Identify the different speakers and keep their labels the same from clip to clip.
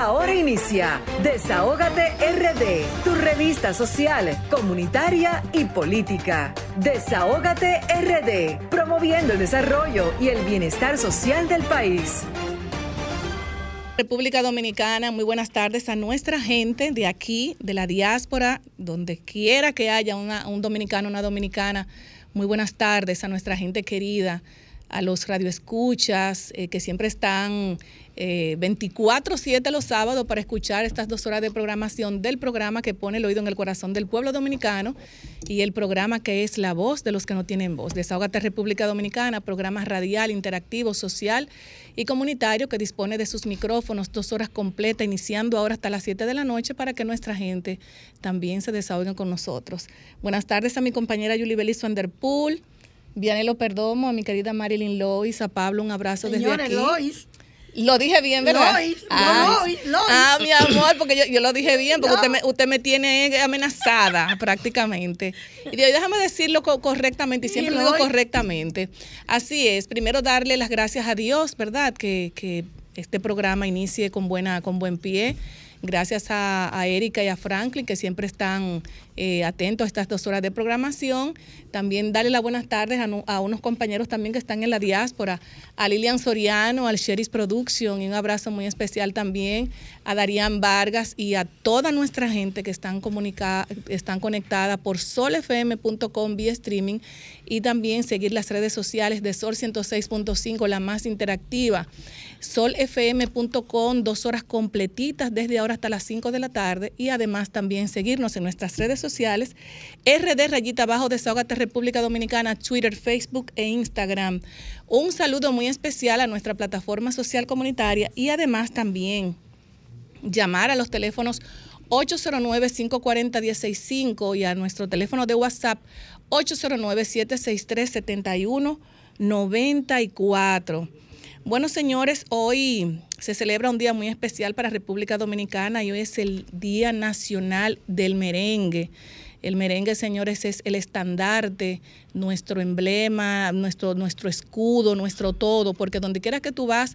Speaker 1: Ahora inicia Desahógate RD, tu revista social, comunitaria y política. Desahógate RD, promoviendo el desarrollo y el bienestar social del país.
Speaker 2: República Dominicana, muy buenas tardes a nuestra gente de aquí, de la diáspora, donde quiera que haya un dominicano, una dominicana. Muy buenas tardes a nuestra gente querida a los radioescuchas eh, que siempre están eh, 24/7 los sábados para escuchar estas dos horas de programación del programa que pone el oído en el corazón del pueblo dominicano y el programa que es La Voz de los que no tienen voz. Desahogate República Dominicana, programa radial, interactivo, social y comunitario que dispone de sus micrófonos dos horas completas, iniciando ahora hasta las 7 de la noche para que nuestra gente también se desahogue con nosotros. Buenas tardes a mi compañera Julie Belis Vanderpool Vianelo Perdomo, a mi querida Marilyn Lois, a Pablo, un abrazo desde aquí. Lois. Lo dije bien, ¿verdad? Lois, Lois, Lois. Ah, mi amor, porque yo, yo lo dije bien, porque usted, me, usted me tiene amenazada prácticamente. Y digo, déjame decirlo correctamente, y siempre lo digo correctamente. Así es, primero darle las gracias a Dios, ¿verdad? Que, que este programa inicie con, buena, con buen pie gracias a, Erika y a Franklin, que siempre están eh, atentos a estas dos horas de programación. También darle las buenas tardes a, unos compañeros también que están en la diáspora, a Lilian Soriano, al Sheris Production, y un abrazo muy especial también a Darían Vargas y a toda nuestra gente que están, están conectada por solfm.com vía streaming. Y también seguir las redes sociales de Sol 106.5, la más interactiva. solfm.com, dos horas completitas desde ahora hasta las 5 de la tarde. Y además también seguirnos en nuestras redes sociales, RD Rayita Abajo, Desahogate República Dominicana, Twitter, Facebook e Instagram. Un saludo muy especial a nuestra plataforma social comunitaria y además también llamar a los teléfonos 809-540-165 y a nuestro teléfono de WhatsApp 809-763-7194. Bueno, señores, hoy se celebra un día muy especial para República Dominicana y hoy es el Día Nacional del Merengue. El merengue, señores, es el estandarte, nuestro emblema, nuestro, nuestro escudo, nuestro todo, porque donde quiera que tú vas,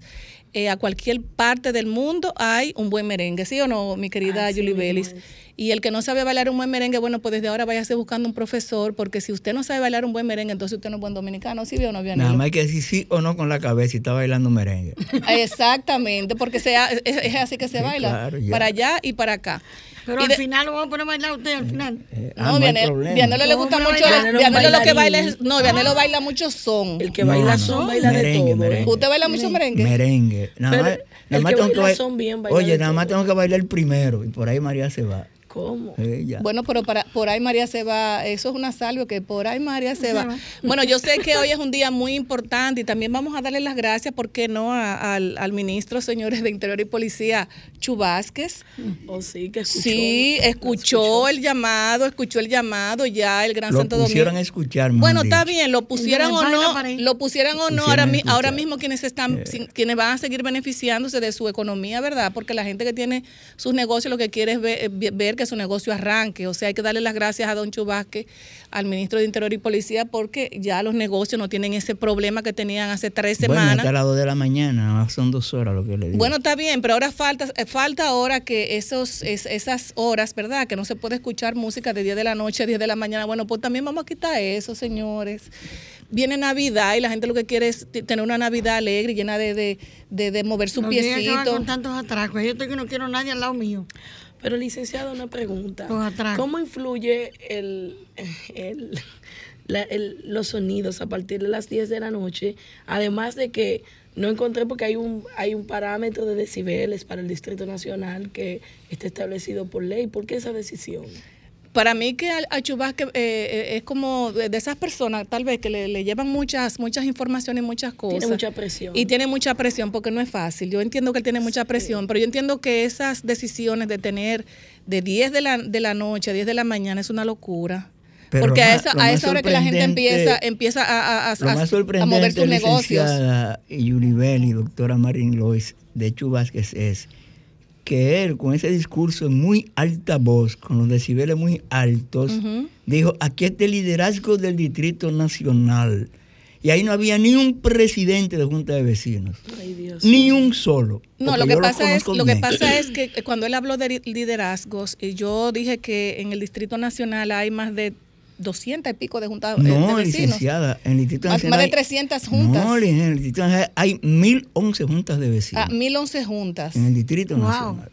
Speaker 2: eh, a cualquier parte del mundo hay un buen merengue, ¿sí o no, mi querida Julie Bellis? Y el que no sabe bailar un buen merengue, bueno, pues desde ahora váyase buscando un profesor, porque si usted no sabe bailar un buen merengue, entonces usted no es buen dominicano, ¿sí o no,
Speaker 3: Nada más hay que decir sí o no con la cabeza y está bailando merengue.
Speaker 2: Exactamente, porque sea, es, así que se baila, para allá y para acá.
Speaker 4: Pero al final lo vamos a poner a bailar usted al final.
Speaker 2: Eh, ah, no, Vianelo, le gusta mucho. Vianelo lo que baila es. No, Vianelo ah. baila mucho son.
Speaker 4: El que baila son, baila de todo.
Speaker 2: Merengue. ¿Usted baila mucho merengue?
Speaker 3: Merengue. Nada más, nada más tengo que bailar. Oye, nada más tengo que bailar el primero y por ahí María se va.
Speaker 2: ¿Cómo? Bueno, pero para, por ahí María se va, eso es una salvo que por ahí María se, va. Bueno, yo sé que hoy es un día muy importante y también vamos a darle las gracias, ¿por qué no?, al, ministro, señores de Interior y Policía, Chubásquez.
Speaker 4: Oh, sí, que escuchó.
Speaker 2: Sí, escuchó, el llamado, escuchó el llamado ya el Gran Santo Domingo.
Speaker 3: Lo pusieron a escuchar.
Speaker 2: Bueno, está bien, lo pusieran o no, lo pusieran o no, ahora, ahora mismo quienes están, eh. quienes van a seguir beneficiándose de su economía, ¿verdad? Porque la gente que tiene sus negocios lo que quiere es ver, ver que su negocio arranque. O sea, hay que darle las gracias a don Chubasque, al ministro de Interior y Policía, porque ya los negocios no tienen ese problema que tenían hace tres semanas. Bueno,
Speaker 3: hasta las dos de la mañana, son dos horas lo que le digo.
Speaker 2: Bueno, está bien, pero ahora falta, eh, falta ahora que esos, esas horas, ¿verdad? Que no se puede escuchar música de 10 de la noche a 10 de la mañana. Bueno, pues también vamos a quitar eso, señores viene Navidad y la gente lo que quiere es tener una Navidad alegre, llena de, de, de, mover su no piecito.
Speaker 4: con tantos atracos. Yo estoy que no quiero nadie al lado mío. Pero licenciado, una pregunta. ¿Cómo influye el, los sonidos a partir de las 10 de la noche? Además de que no encontré porque hay un, hay un parámetro de decibeles para el Distrito Nacional que está establecido por ley. ¿Por qué esa decisión?
Speaker 2: Para mí que a, Chubasque eh, eh, es como de, esas personas tal vez que le, llevan muchas muchas informaciones y muchas cosas.
Speaker 4: Tiene mucha presión.
Speaker 2: Y tiene mucha presión porque no es fácil. Yo entiendo que él tiene mucha presión, pero yo entiendo que esas decisiones de tener de 10 de la, de la noche a 10 de la mañana es una locura. porque a esa, a esa hora que la gente empieza, empieza a, a, a, mover sus negocios.
Speaker 3: Y y doctora Marín Lois de Chubasque es que él con ese discurso en muy alta voz, con los decibeles muy altos, dijo, aquí está el liderazgo del Distrito Nacional. Y ahí no había ni un presidente de Junta de Vecinos.
Speaker 4: Ay, Dios.
Speaker 3: Ni un solo.
Speaker 2: No, lo que, pasa es, lo que pasa es que cuando él habló de liderazgos, y yo dije que en el Distrito Nacional hay más de 200 y pico de juntas eh, de
Speaker 3: No,
Speaker 2: vecinos.
Speaker 3: licenciada, en el Distrito
Speaker 2: Más,
Speaker 3: Nacional.
Speaker 2: más de
Speaker 3: hay-
Speaker 2: 300 juntas.
Speaker 3: No, en el Distrito Nacional hay 1011 juntas de vecinos.
Speaker 2: Ah, 1011 juntas.
Speaker 3: en el Distrito
Speaker 2: Wow.
Speaker 3: Nacional.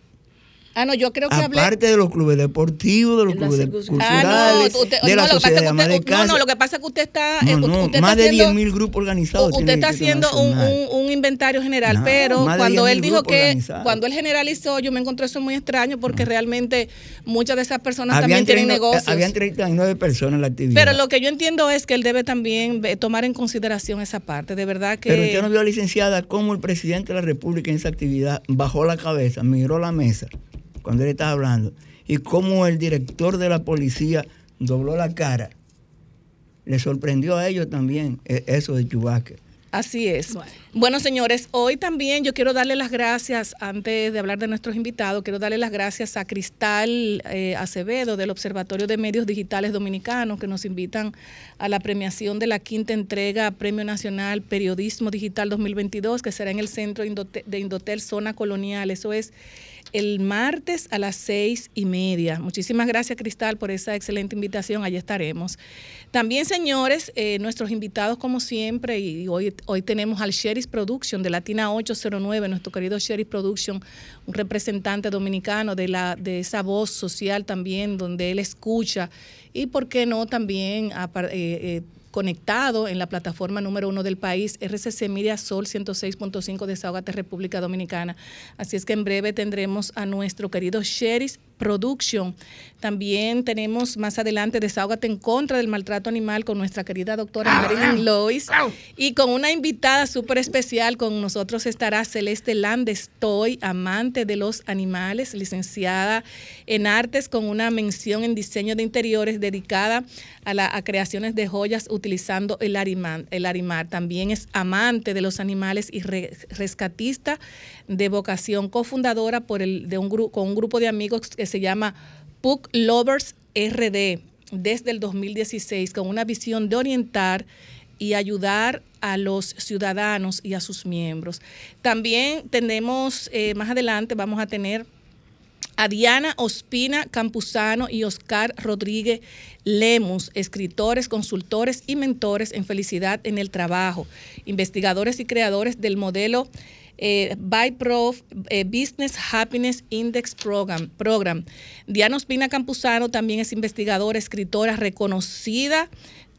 Speaker 2: Ah, no, yo creo que hablé.
Speaker 3: Aparte de los clubes deportivos, de los clubes de-.
Speaker 2: Ah, no,
Speaker 3: culturales,
Speaker 2: usted-
Speaker 3: de la
Speaker 2: no,
Speaker 3: sociedad de
Speaker 2: no, no, lo que pasa es que usted está,
Speaker 3: No,
Speaker 2: eh,
Speaker 3: no,
Speaker 2: usted está
Speaker 3: más de
Speaker 2: haciendo,
Speaker 3: 10.000 grupos organizados.
Speaker 2: usted está haciendo un,
Speaker 3: Nacional.
Speaker 2: un- un inventario general,
Speaker 3: No,
Speaker 2: pero cuando
Speaker 3: 10.000
Speaker 2: él dijo que,
Speaker 3: organizados.
Speaker 2: cuando él generalizó, yo me encontré eso muy extraño porque realmente muchas de esas personas
Speaker 3: Habían
Speaker 2: también tienen
Speaker 3: 30
Speaker 2: negocios.
Speaker 3: Habían 39 personas en la actividad.
Speaker 2: Pero lo que yo entiendo es que él debe también ve- tomar en consideración esa parte. De verdad que.
Speaker 3: Pero usted no vio, licenciada, cómo el presidente de la República en esa actividad bajó la cabeza, miró la mesa cuando él estaba hablando, y cómo el director de la policía dobló la cara. Le sorprendió a ellos también eh, eso de Chubasque.
Speaker 2: Así es. Bueno. señores, hoy también yo quiero darle las gracias, antes de hablar de nuestros invitados, quiero darle las gracias a Cristal eh, Acevedo del Observatorio de Medios Digitales Dominicanos que nos invitan a la premiación de la quinta entrega Premio Nacional Periodismo Digital 2022, que será en el centro de Indotel Zona Colonial. Eso es el martes a las seis y media. Muchísimas gracias, Cristal, por esa excelente invitación. Allí estaremos. También, señores, eh, nuestros invitados, como siempre, y hoy, hoy tenemos al Sheris Production de Latina 809, nuestro querido Sheris Production, un representante dominicano de, la, de esa voz social también, donde él escucha y, ¿por qué no?, también apar- eh, eh, conectado en la plataforma número uno del país, RCC Media Sol 106.5 Desahogate República Dominicana. Así es que en breve tendremos a nuestro querido Sheris Production. También tenemos más adelante Desahógate en contra del maltrato animal con nuestra querida doctora Marilyn Lois y con una invitada súper especial. Con nosotros estará Celeste Landestoy, amante de los animales, licenciada en artes con una mención en diseño de interiores dedicada a, la, a creaciones de joyas utilizando el arimar, el arimar. También es amante de los animales y re- rescatista de vocación, cofundadora por el, de un con un grupo de amigos que se llama Puck Lovers RD desde el 2016 con una visión de orientar y ayudar a los ciudadanos y a sus miembros. También tenemos, eh, más adelante vamos a tener a Diana Ospina Campuzano y Oscar Rodríguez Lemus, escritores, consultores y mentores en felicidad en el trabajo, investigadores y creadores del modelo eh, ByProf eh, Business Happiness Index Program, Program. Diana Ospina Campuzano también es investigadora, escritora reconocida.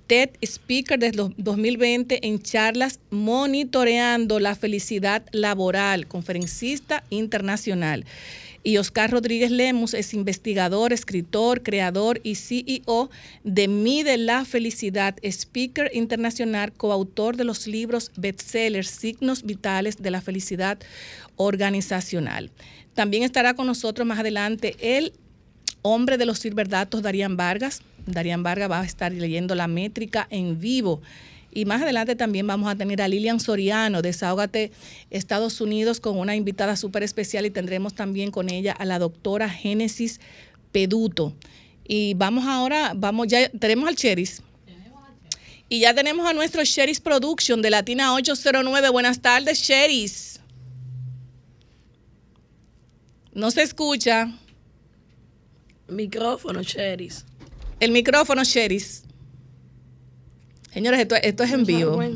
Speaker 2: TED Speaker desde los 2020 en charlas monitoreando la felicidad laboral, conferencista internacional. Y Oscar Rodríguez Lemus es investigador, escritor, creador y CEO de Mide la Felicidad, speaker internacional, coautor de los libros bestsellers Signos Vitales de la Felicidad Organizacional. También estará con nosotros más adelante el hombre de los silverdatos, Darían Vargas. Darían Vargas va a estar leyendo la métrica en vivo. Y más adelante también vamos a tener a Lilian Soriano, Desahógate Estados Unidos, con una invitada súper especial y tendremos también con ella a la doctora Génesis Peduto. Y vamos ahora, vamos, ya tenemos al Cheris. Y ya tenemos a nuestro Cheris Production de Latina 809. Buenas tardes, Cheris. No se escucha.
Speaker 4: Micrófono, Cheris.
Speaker 2: El micrófono, Cheris. Señores, esto, esto es en vivo.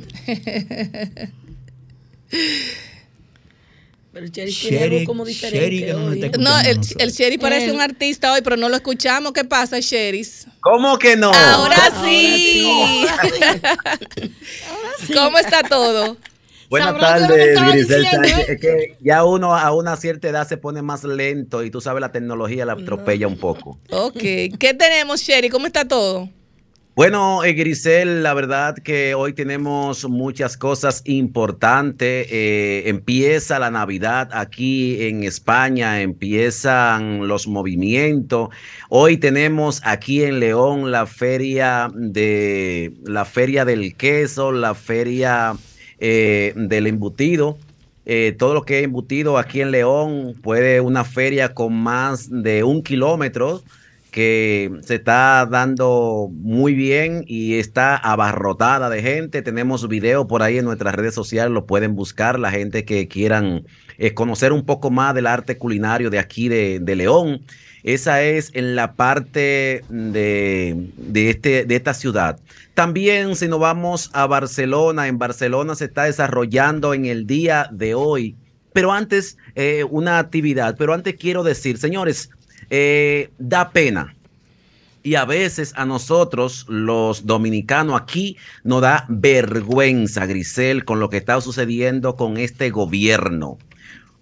Speaker 4: Pero tiene
Speaker 3: Sherry-
Speaker 4: algo como diferente.
Speaker 3: Sherry no
Speaker 4: hoy, ¿eh?
Speaker 2: el, Cheris parece un artista hoy, pero no lo escuchamos. ¿Qué pasa, Cheris?
Speaker 5: ¿Cómo que no?
Speaker 2: Ahora
Speaker 4: Ahora
Speaker 2: sí.
Speaker 4: sí.
Speaker 2: ¿Cómo está todo?
Speaker 5: Buenas tardes, Grisel. Es que ya uno a una cierta edad se pone más lento y tú sabes, la tecnología la atropella un poco.
Speaker 2: Ok. ¿Qué tenemos, Cheris? ¿Cómo está todo?
Speaker 5: Bueno, eh, Grisel, la verdad que hoy tenemos muchas cosas importantes. Eh, empieza la Navidad aquí en España, empiezan los movimientos. Hoy tenemos aquí en León la feria de la feria del queso, la feria eh, del embutido. Todo lo que es embutido aquí en León puede una feria con más de un kilómetro que se está dando muy bien y está abarrotada de gente. Tenemos video por ahí en nuestras redes sociales, lo pueden buscar la gente que quieran eh, conocer un poco más del arte culinario de aquí de, de León. Esa es en la parte de, de, este, de esta ciudad. También si nos vamos a Barcelona, en Barcelona se está desarrollando en el día de hoy, pero antes eh, una actividad, pero antes quiero decir, señores, eh, da pena. Y a veces a nosotros, los dominicanos aquí, nos da vergüenza, Grisel, con lo que está sucediendo con este gobierno.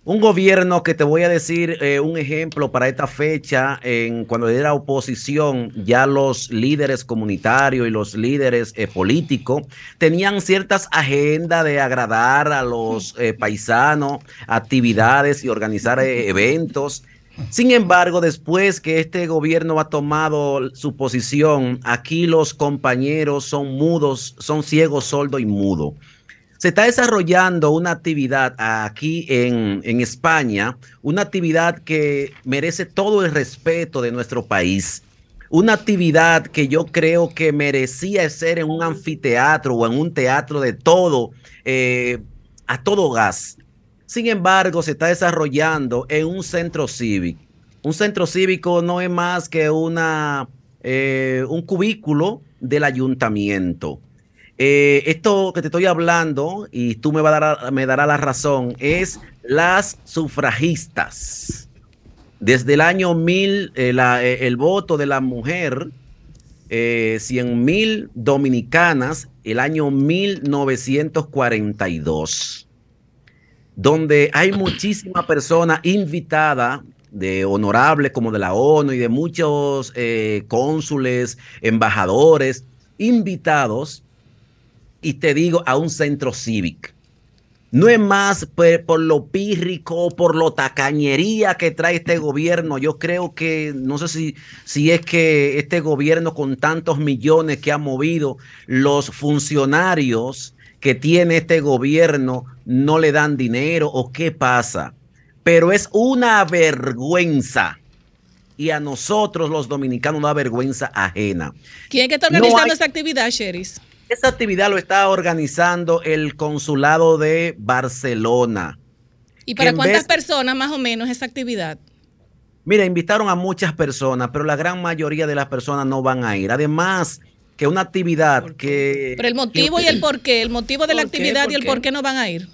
Speaker 5: Un gobierno que te voy a decir eh, un ejemplo para esta fecha, en, cuando era oposición, ya los líderes comunitarios y los líderes eh, políticos tenían ciertas agendas de agradar a los paisanos, actividades y organizar eventos. Sin embargo, después que este gobierno ha tomado su posición, aquí los compañeros son mudos, son ciegos, sordos y mudos. Se está desarrollando una actividad aquí en, en, España, una actividad que merece todo el respeto de nuestro país. Una actividad que yo creo que merecía ser en un anfiteatro o en un teatro de todo, eh, a todo gas. Sin embargo, se está desarrollando en un centro cívico. Un centro cívico no es más que una, eh, un cubículo del ayuntamiento. Eh, esto que te estoy hablando, y tú me, va a dar, me darás la razón, es las sufragistas. Desde el año 1000, eh, la, eh, el voto de la mujer, eh, 100 mil dominicanas, el año 1942, donde hay muchísima persona invitada de honorables como de la ONU y de muchos eh, cónsules, embajadores, invitados y te digo, a un centro cívico. No es más por, lo pírrico, por lo tacañería que trae este gobierno. Yo creo que, no sé si, si es que este gobierno con tantos millones que ha movido, los funcionarios que tiene este gobierno no le dan dinero o qué pasa. Pero es una vergüenza y a nosotros los dominicanos una vergüenza ajena.
Speaker 2: ¿Quién que está organizando no hay... esta actividad, Sheris?
Speaker 5: Esta actividad lo está organizando el consulado de Barcelona.
Speaker 2: ¿Y para cuántas vez... personas más o menos esa actividad?
Speaker 5: Mira, invitaron a muchas personas, pero la gran mayoría de las personas no van a ir. Además, que una actividad que...
Speaker 2: Pero el motivo que, y el por qué, el motivo de la actividad y el por qué no van a ir.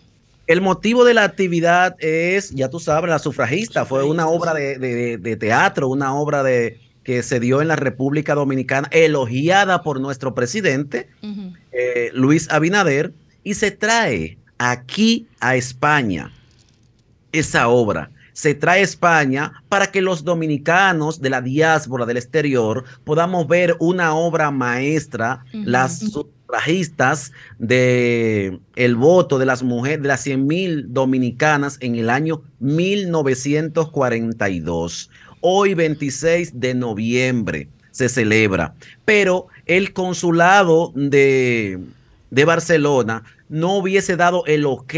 Speaker 5: El motivo de la actividad es, ya tú sabes, la sufragista. Fue una obra de, de, de teatro, una obra de, que se dio en la República Dominicana, elogiada por nuestro presidente, uh -huh. eh, Luis Abinader, y se trae aquí a España esa obra. Se trae a España para que los dominicanos de la diáspora del exterior podamos ver una obra maestra, uh -huh. las sufragistas de el voto de las mujeres, de las 100 mil dominicanas en el año 1942 hoy 26 de noviembre se celebra, pero el consulado de, de, Barcelona no hubiese dado el ok,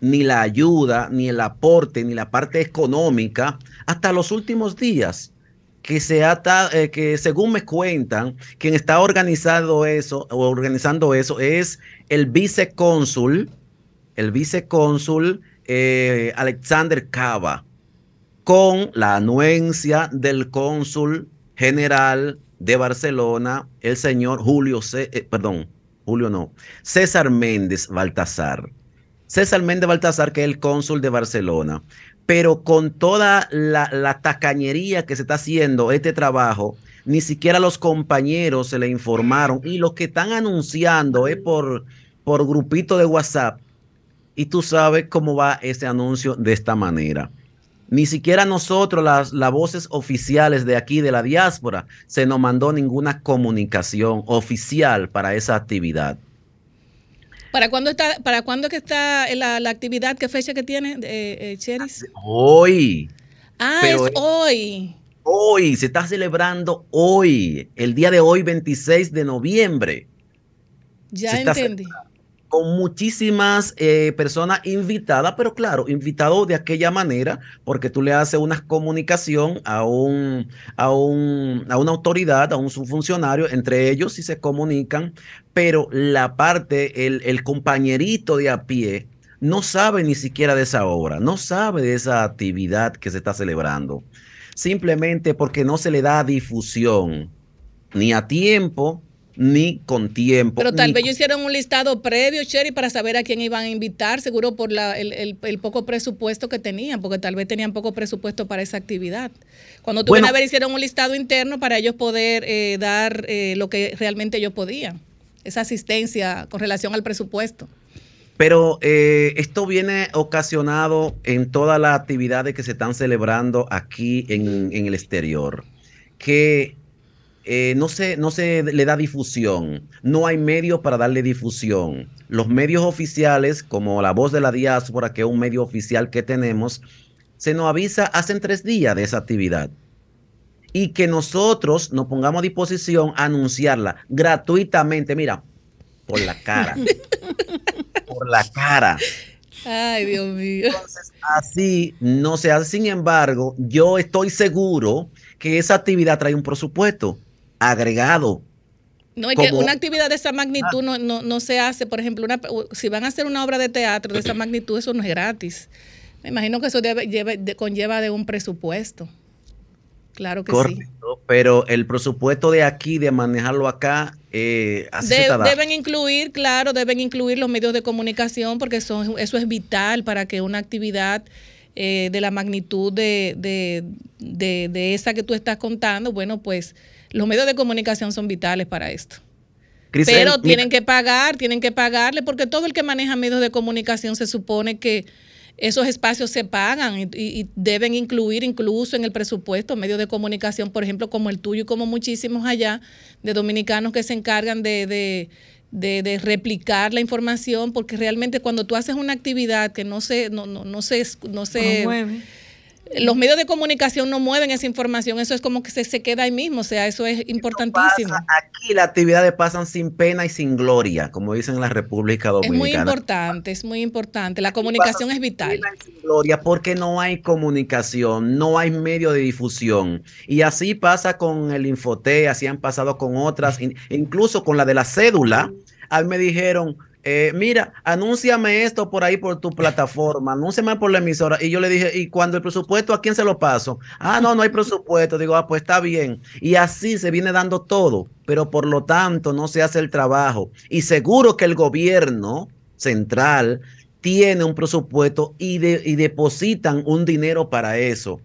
Speaker 5: ni la ayuda, ni el aporte, ni la parte económica hasta los últimos días. Que, se ata, eh, que según me cuentan, quien está organizando eso, o organizando eso es el vicecónsul, el vicecónsul eh, Alexander Cava con la anuencia del cónsul general de Barcelona, el señor Julio, C eh, perdón, Julio no, César Méndez Baltasar. César Méndez Baltasar, que es el cónsul de Barcelona. Pero con toda la, tacañería que se está haciendo este trabajo, ni siquiera los compañeros se le informaron y los que están anunciando es por, por grupito de WhatsApp. Y tú sabes cómo va ese anuncio de esta manera. Ni siquiera nosotros, las, las, voces oficiales de aquí, de la diáspora, se nos mandó ninguna comunicación oficial para esa actividad.
Speaker 2: ¿Para cuándo está, para cuándo que está la, la actividad? ¿Qué fecha que tiene, eh, eh, Cheris?
Speaker 5: Hoy.
Speaker 2: Ah, Pero es hoy.
Speaker 5: Hoy, se está celebrando hoy, el día de hoy, 26 de noviembre.
Speaker 2: Ya entendí.
Speaker 5: Con muchísimas eh, personas invitadas, pero claro, invitado de aquella manera, porque tú le haces una comunicación a un, a un, a una autoridad, a un subfuncionario, entre ellos si se comunican, pero la parte, el, el compañerito de a pie, no sabe ni siquiera de esa obra, no sabe de esa actividad que se está celebrando, simplemente porque no se le da difusión ni a tiempo, ni con tiempo.
Speaker 2: Pero tal vez
Speaker 5: con-
Speaker 2: ellos hicieron un listado previo, Cherry, para saber a quién iban a invitar, seguro por la, el, el- el poco presupuesto que tenían, porque tal vez tenían poco presupuesto para esa actividad. Cuando tú
Speaker 5: Bueno.
Speaker 2: a ver, hicieron un listado interno para ellos poder eh, dar eh, lo que realmente ellos podían, esa asistencia con relación al presupuesto.
Speaker 5: Pero eh, esto viene ocasionado en todas las actividades que se están celebrando aquí en, en el exterior, que eh, no, se, no se le da difusión, no hay medios para darle difusión. Los medios oficiales, como La Voz de la Diáspora, que es un medio oficial que tenemos, se nos avisa hace tres días de esa actividad. Y que nosotros nos pongamos a disposición a anunciarla gratuitamente, mira, por la cara. por la cara.
Speaker 2: Ay, Dios mío.
Speaker 5: Entonces, así no se hace. Sin embargo, yo estoy seguro que esa actividad trae un presupuesto agregado.
Speaker 2: No, es que una actividad de esa magnitud no, no, no se hace, por ejemplo, una, si van a hacer una obra de teatro de esa magnitud, eso no es gratis. Me imagino que eso debe, lleve- de- conlleva de un presupuesto. Claro que sí.
Speaker 5: Pero el presupuesto de aquí, de manejarlo acá, eh, así
Speaker 2: De- deben incluir, claro, deben incluir los medios de comunicación porque son, eso es vital para que una actividad eh, de la magnitud de, de, de- de esa que tú estás contando, bueno, pues los medios de comunicación son vitales para esto.
Speaker 5: Grisel,
Speaker 2: Pero tienen que pagar, tienen que pagarle, porque todo el que maneja medios de comunicación se supone que esos espacios se pagan y, y- y deben incluir incluso en el presupuesto medios de comunicación, por ejemplo, como el tuyo y como muchísimos allá, de dominicanos que se encargan de, de- de- de replicar la información, porque realmente cuando tú haces una actividad que no se, no, no, no se, no se
Speaker 4: Promueve.
Speaker 2: Los medios de comunicación no mueven esa información, eso es como que se, se queda ahí mismo, o sea, eso es importantísimo.
Speaker 5: pasa aquí las actividades pasan sin pena y sin gloria, como dicen en la República
Speaker 2: Es muy
Speaker 5: Dominicana.
Speaker 2: importante, es muy importante. La comunicación es vital.
Speaker 5: pena y sin Gloria, porque no hay comunicación, no hay medio de difusión. Y así pasa con el Infoté, así han pasado con otras, in- incluso con la de la cédula. A mí me dijeron, eh, mira, anúnciame esto por ahí por tu plataforma, anúnciame por la emisora. Y yo le dije, ¿y cuando el presupuesto a quién se lo paso? Ah, no, no hay presupuesto. Digo, ah, pues está bien. Y así se viene dando todo, pero por lo tanto no se hace el trabajo. Y seguro que el gobierno central tiene un presupuesto y, de- y depositan un dinero para eso.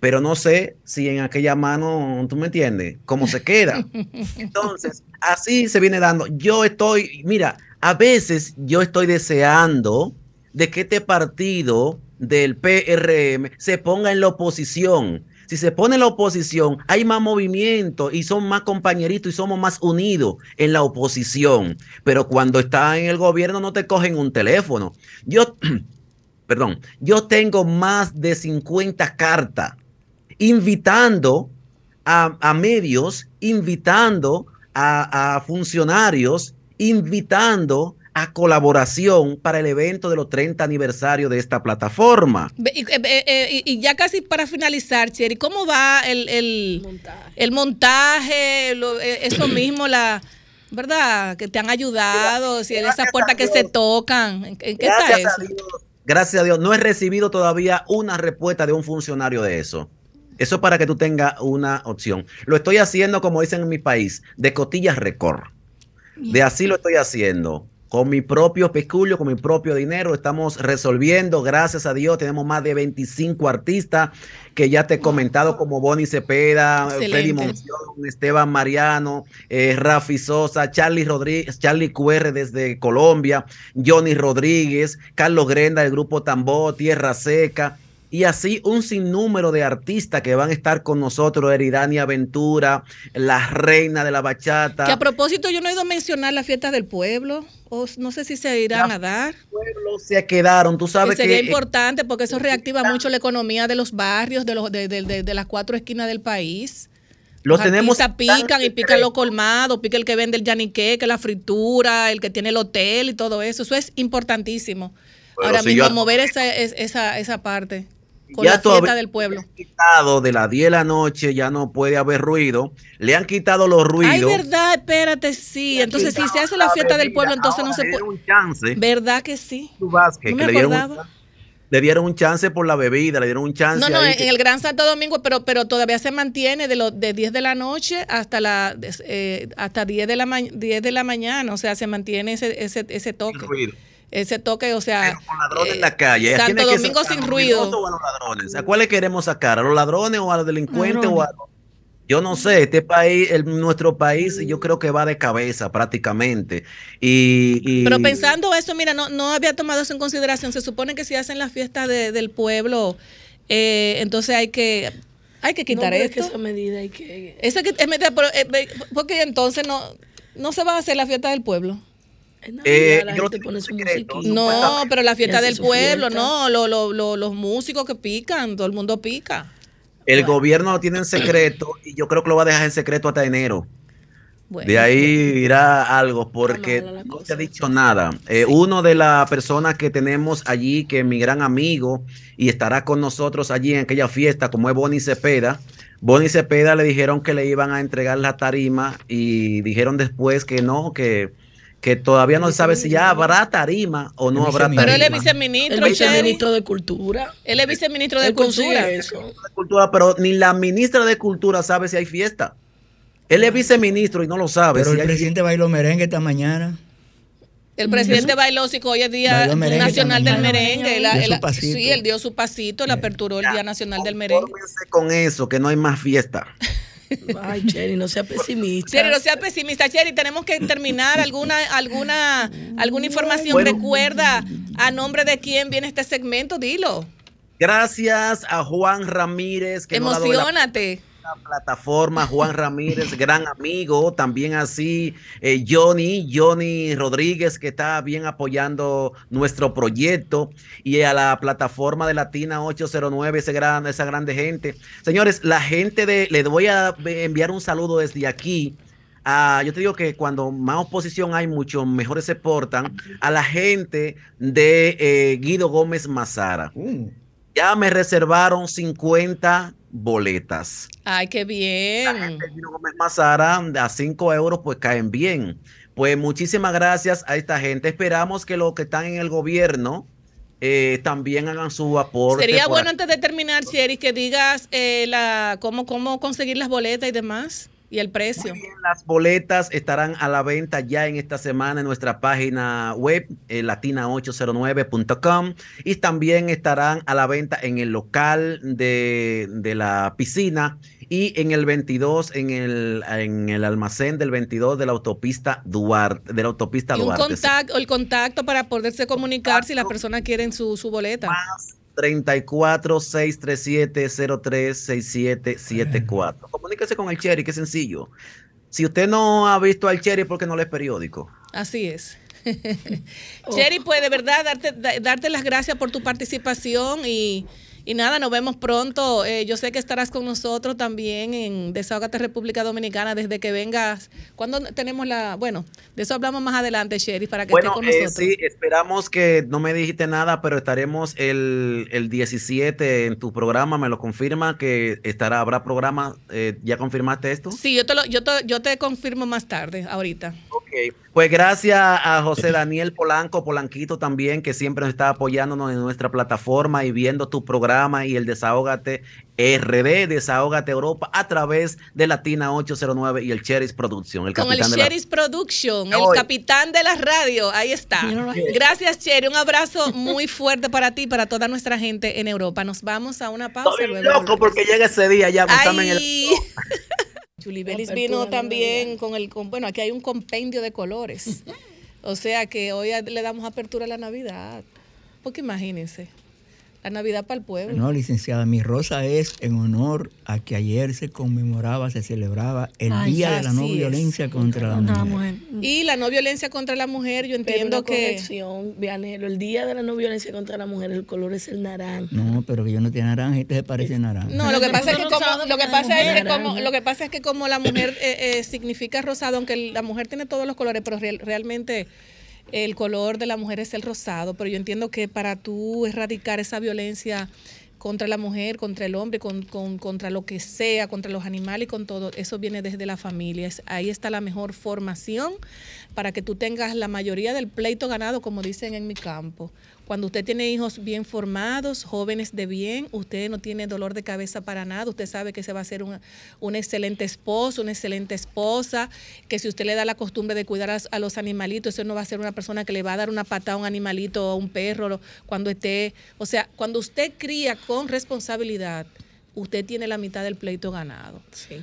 Speaker 5: Pero no sé si en aquella mano, tú me entiendes, cómo se queda. Entonces, así se viene dando. Yo estoy, mira, a veces yo estoy deseando de que este partido del PRM se ponga en la oposición. Si se pone en la oposición, hay más movimiento y son más compañeritos y somos más unidos en la oposición. Pero cuando está en el gobierno no te cogen un teléfono. Yo, perdón, yo tengo más de 50 cartas invitando a, medios, invitando a funcionarios, invitando a colaboración para el evento de los 30 aniversario de esta plataforma.
Speaker 2: Y, eh, eh, eh, y- y ya casi para finalizar, Cheri, ¿cómo va el, el,
Speaker 4: Montaje.
Speaker 2: el montaje, lo- eso mismo, la verdad, que te han ayudado, si esas puertas que se tocan, ¿en, qué está
Speaker 5: Gracias
Speaker 2: eso?
Speaker 5: a Dios, gracias a Dios, no he recibido todavía una respuesta de un funcionario de eso. Eso para que tú tengas una opción. Lo estoy haciendo, como dicen en mi país, de cotillas record. De así lo estoy haciendo. Con mi propio peculio, con mi propio dinero, estamos resolviendo. Gracias a Dios, tenemos más de 25 artistas que ya te he comentado, como Bonnie Cepeda,
Speaker 2: Excelente.
Speaker 5: Freddy Monción, Esteban Mariano, eh, Rafi Sosa, Charlie Rodríguez, Charlie QR desde Colombia, Johnny Rodríguez, Carlos Grenda del grupo Tambor, Tierra Seca. Y así un sinnúmero de artistas que van a estar con nosotros, Eridania Aventura, la reina de la bachata.
Speaker 2: Que a propósito, yo no he ido a mencionar las fiestas del pueblo, o no sé si se irán a dar.
Speaker 5: pueblos se quedaron, tú
Speaker 2: Que
Speaker 5: sabes
Speaker 2: sería
Speaker 5: que eh,
Speaker 2: importante porque eso reactiva mucho la economía de los barrios, de, los, de, de- de- de las cuatro esquinas del país.
Speaker 5: Lo
Speaker 2: Los
Speaker 5: tenemos
Speaker 2: pican y pican los colmados, pica el que vende el yanique, que la fritura, el que tiene el hotel y todo eso. Eso es importantísimo.
Speaker 5: Pero
Speaker 2: Ahora
Speaker 5: si
Speaker 2: mismo
Speaker 5: yo-
Speaker 2: mover esa, es- esa, esa parte con
Speaker 5: Ya
Speaker 2: la fiesta del pueblo.
Speaker 5: Han quitado de las 10 de la noche, ya no puede haber ruido. Le han quitado los
Speaker 2: Ay,
Speaker 5: ruidos.
Speaker 2: verdad, espérate, sí. Entonces, si se hace la fiesta del pueblo, entonces no se puede.
Speaker 5: un chance.
Speaker 2: ¿Verdad que sí?
Speaker 5: Vázquez,
Speaker 2: No
Speaker 5: que
Speaker 2: me
Speaker 5: le dieron, un,
Speaker 2: acordaba.
Speaker 5: le dieron un chance por la bebida, le dieron un chance.
Speaker 2: No, no,
Speaker 5: ahí
Speaker 2: en,
Speaker 5: que-
Speaker 2: el Gran Santo Domingo, pero pero todavía se mantiene de los de 10 de la noche hasta la eh, hasta 10 de la ma- 10 de la mañana, o sea, se mantiene ese ese ese
Speaker 5: el
Speaker 2: toque.
Speaker 5: ruido.
Speaker 2: Ese toque, o sea,
Speaker 5: Pero con ladrones
Speaker 2: eh,
Speaker 5: en la calle. ¿A
Speaker 2: Santo Domingo sin
Speaker 5: ¿A los
Speaker 2: ruido.
Speaker 5: o a los ladrones? ¿A cuáles queremos sacar? ¿A los ladrones o a los delincuentes? O a los- Yo no sé, este país, el- nuestro país, yo creo que va de cabeza prácticamente. Y, y-
Speaker 2: Pero pensando eso, mira, no, no había tomado eso en consideración. Se supone que si hacen la fiesta de- del pueblo, eh, entonces hay que hay que quitar
Speaker 4: no, pero es que
Speaker 2: esto.
Speaker 4: esa medida hay que...
Speaker 2: Esa que- es medida, pero, eh, porque entonces no no se va a hacer la fiesta del pueblo.
Speaker 5: Eh,
Speaker 4: la gente pone su
Speaker 5: secreto.
Speaker 2: No, pero la fiesta del pueblo,
Speaker 4: fiesta.
Speaker 2: no, lo- lo- lo- los músicos que pican, todo el mundo pica.
Speaker 5: el gobierno lo tiene en secreto y yo creo que lo va a dejar en secreto hasta enero.
Speaker 2: Bueno,
Speaker 5: De ahí irá algo, porque no te ha dicho nada. Eh, Uno de las personas que tenemos allí, que es mi gran amigo, y estará con nosotros allí en aquella fiesta, como es Bonnie Cepeda. Bonnie Cepeda le dijeron que le iban a entregar la tarima y dijeron después que no, que, que todavía no se sabe si ya habrá tarima o no habrá
Speaker 3: viceministro.
Speaker 2: pero él es
Speaker 5: tarima.
Speaker 2: viceministro,
Speaker 4: El viceministro de Cultura.
Speaker 2: Él es viceministro de
Speaker 4: Él
Speaker 2: Cultura.
Speaker 4: eso.
Speaker 5: de Cultura, pero ni la ministra de Cultura sabe si hay fiesta. Él es viceministro y no lo sabe.
Speaker 3: Pero
Speaker 5: si
Speaker 3: el
Speaker 5: hay
Speaker 3: presidente bailó merengue esta mañana.
Speaker 2: El presidente bailó, sí, que hoy es Día
Speaker 3: merengue
Speaker 2: Nacional del. Merengue. la-
Speaker 3: Dio su
Speaker 2: la-
Speaker 3: pasito.
Speaker 2: sí, él dio su pasito, le aperturó el Día Nacional del Merengue.
Speaker 5: Con eso, que no hay más fiesta.
Speaker 4: Ay, Cherry, no sea pesimista.
Speaker 2: Cherry, no sea pesimista, Cherry, tenemos que terminar alguna alguna alguna información.
Speaker 5: Bueno.
Speaker 2: Recuerda a nombre de quién viene este segmento, dilo.
Speaker 5: Gracias a Juan Ramírez, que nos ha dado la plataforma, Juan Ramírez, gran amigo, también así eh, Johnny, Johnny Rodríguez, que está bien apoyando nuestro proyecto, y a la plataforma de Latina 809, ese gran, esa grande gente. Señores, la gente de, les voy a enviar un saludo desde aquí. a- yo te digo que cuando más oposición hay, mucho mejores se portan a la gente de eh, Guido Gómez Mazara.
Speaker 3: Uh,
Speaker 5: Ya me reservaron 50 boletas.
Speaker 2: Ay, qué
Speaker 5: La
Speaker 2: bien.
Speaker 5: gente de Guido Gómez Mazara a 5 euros pues caen bien. Pues muchísimas gracias a esta gente. Esperamos que los que están en el gobierno eh, también hagan su aporte.
Speaker 2: Sería bueno
Speaker 5: aquí.
Speaker 2: antes de terminar, Cherry, que digas eh, la cómo, cómo conseguir las boletas y demás y el precio.
Speaker 5: Bien, las boletas estarán a la venta ya en esta semana en nuestra página web, eh, latina809.com, y también estarán a la venta en el local de, de la piscina y en el 22, en el, en el almacén del 22 de la autopista Duarte. De la autopista
Speaker 2: Y un
Speaker 5: Duarte. sí.
Speaker 2: contacto, el contacto para poderse comunicar si las personas quieren su, su boleta.
Speaker 5: Más 34 637 0367 74. Comuníquese con el Cherry, que es sencillo. Si usted no ha visto al Cherry, porque no lee periódico.
Speaker 2: Así es. Cherry, pues de verdad darte, da- darte las gracias por tu participación y, y nada, nos vemos pronto. Eh, yo sé que estarás con nosotros también en Desahogate República Dominicana desde que vengas. ¿Cuándo tenemos la...? Bueno, de eso hablamos más adelante, Cherry, para que
Speaker 5: Bueno,
Speaker 2: esté con
Speaker 5: eh,
Speaker 2: nosotros.
Speaker 5: sí, esperamos que no me dijiste nada, pero estaremos el, el 17 en tu programa. Me lo confirma que estará, habrá programa. eh, ¿Ya confirmaste esto?
Speaker 2: Sí, yo te, lo, yo, te, yo te confirmo más tarde, ahorita.
Speaker 5: Ok, pues gracias a José Daniel Polanco, Polanquito también, que siempre nos está apoyándonos en nuestra plataforma y viendo tu programa y el Desahógate RD, Desahógate Europa, a través de Latina 809 y el Cheris Production, el
Speaker 2: Con el
Speaker 5: capitán de la-
Speaker 2: Cheris Production, el capitán de la radio. Ahí está. Gracias, Cherry. Un abrazo muy fuerte para ti y para toda nuestra gente en Europa. Nos vamos a una pausa.
Speaker 5: Estoy
Speaker 2: luego
Speaker 5: loco porque llega ese día ya, en el...
Speaker 4: Apertura
Speaker 2: vino también con el, con- bueno, aquí hay un compendio de colores. O sea que hoy le damos apertura a la Navidad. Porque imagínense. La Navidad para el pueblo.
Speaker 3: No, licenciada, mi rosa es en honor a que ayer se conmemoraba, se celebraba el
Speaker 6: Ay,
Speaker 3: Día de la No
Speaker 2: es.
Speaker 3: Violencia contra la
Speaker 6: la
Speaker 3: Mujer.
Speaker 6: mujer.
Speaker 2: Y la no violencia contra la mujer, yo entiendo
Speaker 4: una
Speaker 2: que...
Speaker 4: corrección, Vianelo, el día de la no violencia contra la mujer, el color es el naranja.
Speaker 3: No, pero que yo no tiene naranja, este se parece naranja.
Speaker 2: No, lo que pasa es que como lo que pasa es que como lo que pasa es que como la mujer eh, eh, significa rosado, aunque la mujer tiene todos los colores, pero real- realmente el color de la mujer es el rosado. Pero yo entiendo que para tú erradicar esa violencia contra la mujer, contra el hombre, con, con- contra lo que sea, contra los animales y con todo, eso viene desde la familia. Ahí está la mejor formación para que tú tengas la mayoría del pleito ganado, como dicen en mi campo. Cuando usted tiene hijos bien formados, jóvenes de bien, usted no tiene dolor de cabeza para nada, usted sabe que se va a ser un, un excelente esposo, una excelente esposa, que si usted le da la costumbre de cuidar a, a los animalitos, eso no va a ser una persona que le va a dar una patada a un animalito o a un perro cuando esté, o sea, cuando usted cría con responsabilidad, usted tiene la mitad del pleito ganado.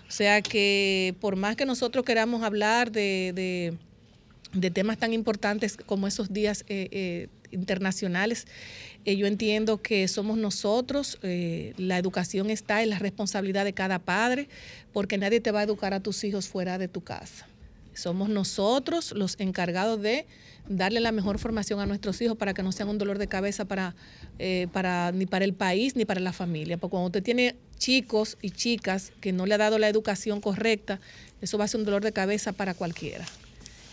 Speaker 2: O sea que por más que nosotros queramos hablar de, de- de temas tan importantes como esos días eh, eh, internacionales, eh, yo entiendo que somos nosotros, la educación está en la responsabilidad de cada padre, porque nadie te va a educar a tus hijos fuera de tu casa. Somos nosotros los encargados de darle la mejor formación a nuestros hijos para que no sean un dolor de cabeza para, para ni para el país ni para la familia. Porque cuando usted tiene chicos y chicas que no le ha dado la educación correcta, eso va a ser un dolor de cabeza para cualquiera.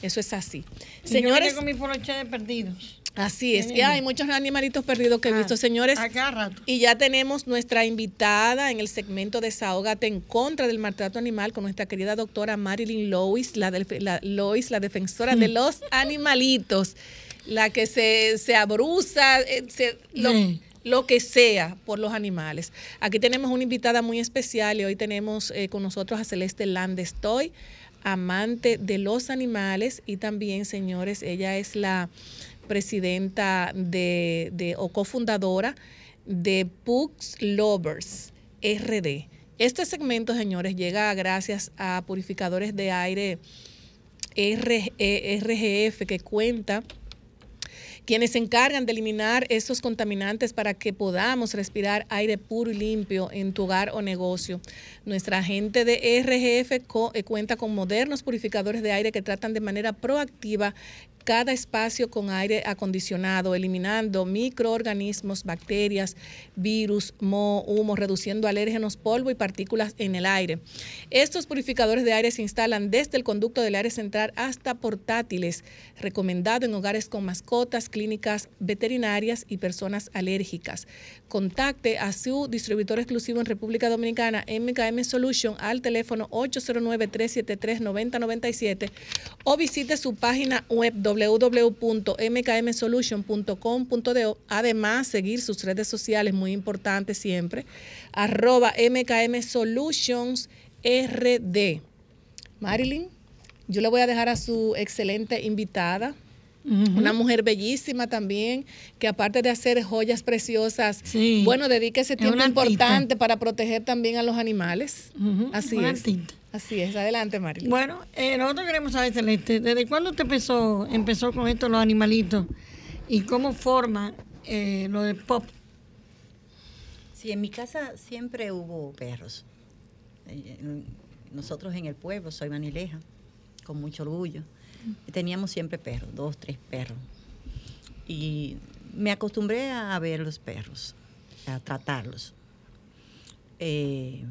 Speaker 2: Eso es así.
Speaker 6: Señores.
Speaker 2: Señores,
Speaker 6: con mi poloche de perdidos.
Speaker 2: así es. Y hay muchos animalitos perdidos que he visto, señores.
Speaker 6: A cada rato.
Speaker 2: Y ya tenemos nuestra invitada en el segmento Desahógate en contra del maltrato animal con nuestra querida doctora Marilyn Lois, la, la, Lois, la defensora de los animalitos, la que se, se abruza, eh, se- lo,
Speaker 6: Sí.
Speaker 2: lo que sea por los animales. Aquí tenemos una invitada muy especial y hoy tenemos eh, con nosotros a Celeste Landestoy, amante de los animales y también, señores, ella es la presidenta de, de o cofundadora de Pugs Lovers RD. Este segmento, señores, llega gracias a purificadores de aire RGF que cuenta quienes se encargan de eliminar esos contaminantes para que podamos respirar aire puro y limpio en tu hogar o negocio. Nuestra gente de RGF eh, cuenta con modernos purificadores de aire que tratan de manera proactiva cada espacio con aire acondicionado, eliminando microorganismos, bacterias, virus, moho, humo, reduciendo alérgenos, polvo y partículas en el aire. Estos purificadores de aire se instalan desde el conducto del aire central hasta portátiles, recomendado en hogares con mascotas, clínicas veterinarias y personas alérgicas. Contacte a su distribuidor exclusivo en República Dominicana, MKM Solution, al teléfono 809-373-9097 o visite su página web www.mkmsolution.com.do. Además, seguir sus redes sociales, muy importante siempre, arroba MKM Solutions RD. Marilyn, yo le voy a dejar a su excelente invitada, una mujer bellísima también, que aparte de hacer joyas preciosas,
Speaker 6: Sí.
Speaker 2: bueno, dedique ese
Speaker 6: Es
Speaker 2: tiempo importante para proteger también a los animales. Así
Speaker 6: una
Speaker 2: es.
Speaker 6: artista.
Speaker 2: Así es. Adelante, Marilyn.
Speaker 6: Bueno, eh, nosotros queremos saber, Celeste, ¿desde cuándo usted empezó, empezó con esto, los animalitos? ¿Y cómo forma eh, lo de pop?
Speaker 7: Sí, en mi casa siempre hubo perros. Eh, Nosotros en el pueblo, soy manileja, con mucho orgullo. Teníamos siempre perros, dos, tres perros. Y me acostumbré a ver los perros, a tratarlos. Eh,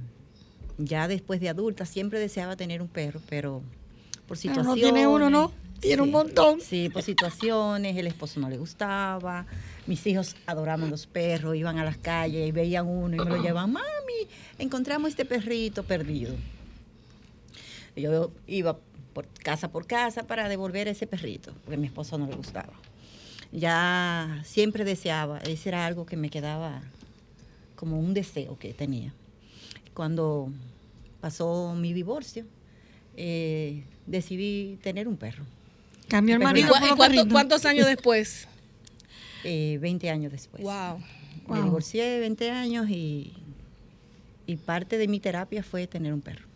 Speaker 7: ya después de adulta siempre deseaba tener un perro, pero por
Speaker 6: Pero no
Speaker 7: situaciones.
Speaker 6: tiene uno, ¿no? Tiene un montón.
Speaker 7: Sí, por situaciones, el esposo no le gustaba, mis hijos adoraban los perros, iban a las calles y veían uno y me lo llevaban, mami, encontramos este perrito perdido. Yo iba por casa por casa para devolver ese perrito, porque a mi esposo no le gustaba. Ya siempre deseaba, ese era algo que me quedaba como un deseo que tenía. Cuando pasó mi divorcio, eh, decidí tener un perro.
Speaker 6: Cambió el
Speaker 7: Pero
Speaker 2: ¿Y,
Speaker 6: marido
Speaker 2: y cuánto- cuántos años después?
Speaker 7: eh, 20 años después.
Speaker 2: wow.
Speaker 7: Me
Speaker 6: Wow.
Speaker 7: divorcié 20 años y, y parte de mi terapia fue tener un perro.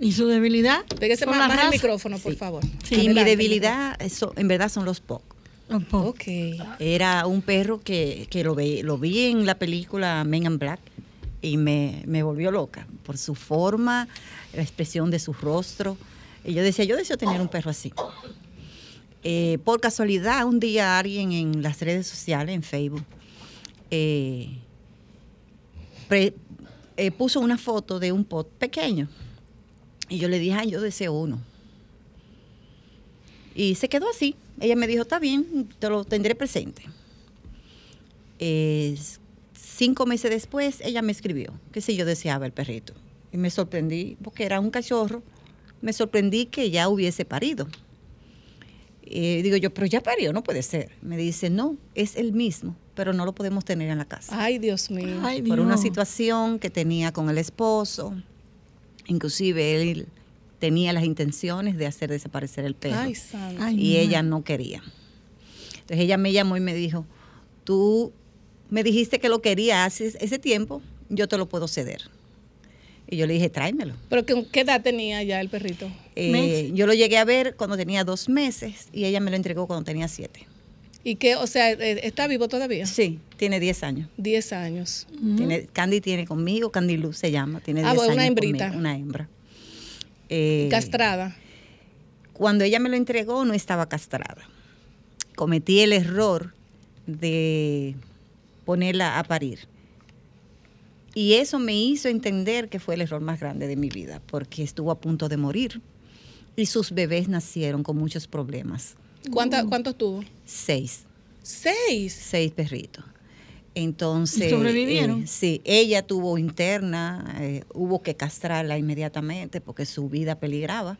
Speaker 6: ¿Y su debilidad?
Speaker 2: Pégase más, más el micrófono, por
Speaker 7: Sí.
Speaker 2: favor.
Speaker 7: y mi debilidad, eso, en verdad, son los POC.
Speaker 6: Opo.
Speaker 2: Ok.
Speaker 7: Era un perro que, que lo, ve- lo vi en la película Men in Black y me, me volvió loca por su forma, la expresión de su rostro. Y yo decía, yo deseo tener un perro así. Eh, por casualidad, un día alguien en las redes sociales, en Facebook, eh, pre- eh, puso una foto de un pot pequeño. Y yo le dije, ay, yo deseo uno. Y se quedó así. Ella me dijo, está bien, te lo tendré presente. Eh, cinco meses después, ella me escribió que si yo deseaba el perrito. Y me sorprendí, porque era un cachorro, me sorprendí que ya hubiese parido. Eh, digo yo, pero ya parió, no puede ser. Me dice, no, es el mismo, pero no lo podemos tener en la casa
Speaker 2: Ay, Dios mío.
Speaker 6: Ay,
Speaker 7: por una situación que tenía con el esposo. Inclusive él tenía las intenciones de hacer desaparecer el perro
Speaker 2: Ay, santo.
Speaker 6: Ay,
Speaker 7: y ella no quería. Entonces ella me llamó y me dijo, tú me dijiste que lo quería hace ese tiempo, yo te lo puedo ceder. Y yo le dije, tráemelo.
Speaker 2: ¿Pero qué, qué edad tenía ya el perrito?
Speaker 7: Eh, yo lo llegué a ver cuando tenía dos meses y ella me lo entregó cuando tenía siete.
Speaker 2: ¿Y qué? O sea, eh, ¿está vivo todavía?
Speaker 7: Sí, tiene diez años.
Speaker 2: 10 años.
Speaker 7: Tiene, Candy tiene conmigo, Candy Luz se llama, tiene
Speaker 2: Ah,
Speaker 7: 10
Speaker 2: bueno, una
Speaker 7: años
Speaker 2: hembrita.
Speaker 7: conmigo, una hembra. Eh,
Speaker 2: Castrada.
Speaker 7: Cuando ella me lo entregó no estaba castrada. Cometí el error de ponerla a parir. Y eso me hizo entender que fue el error más grande de mi vida, porque estuvo a punto de morir y sus bebés nacieron con muchos problemas.
Speaker 2: ¿Cuánta- ¿Cuántos tuvo?
Speaker 7: Seis,
Speaker 2: Seis.
Speaker 7: seis perritos. Entonces,
Speaker 6: ¿Y sobrevivieron?
Speaker 7: eh, sí, ella tuvo interna, eh, hubo que castrarla inmediatamente porque su vida peligraba.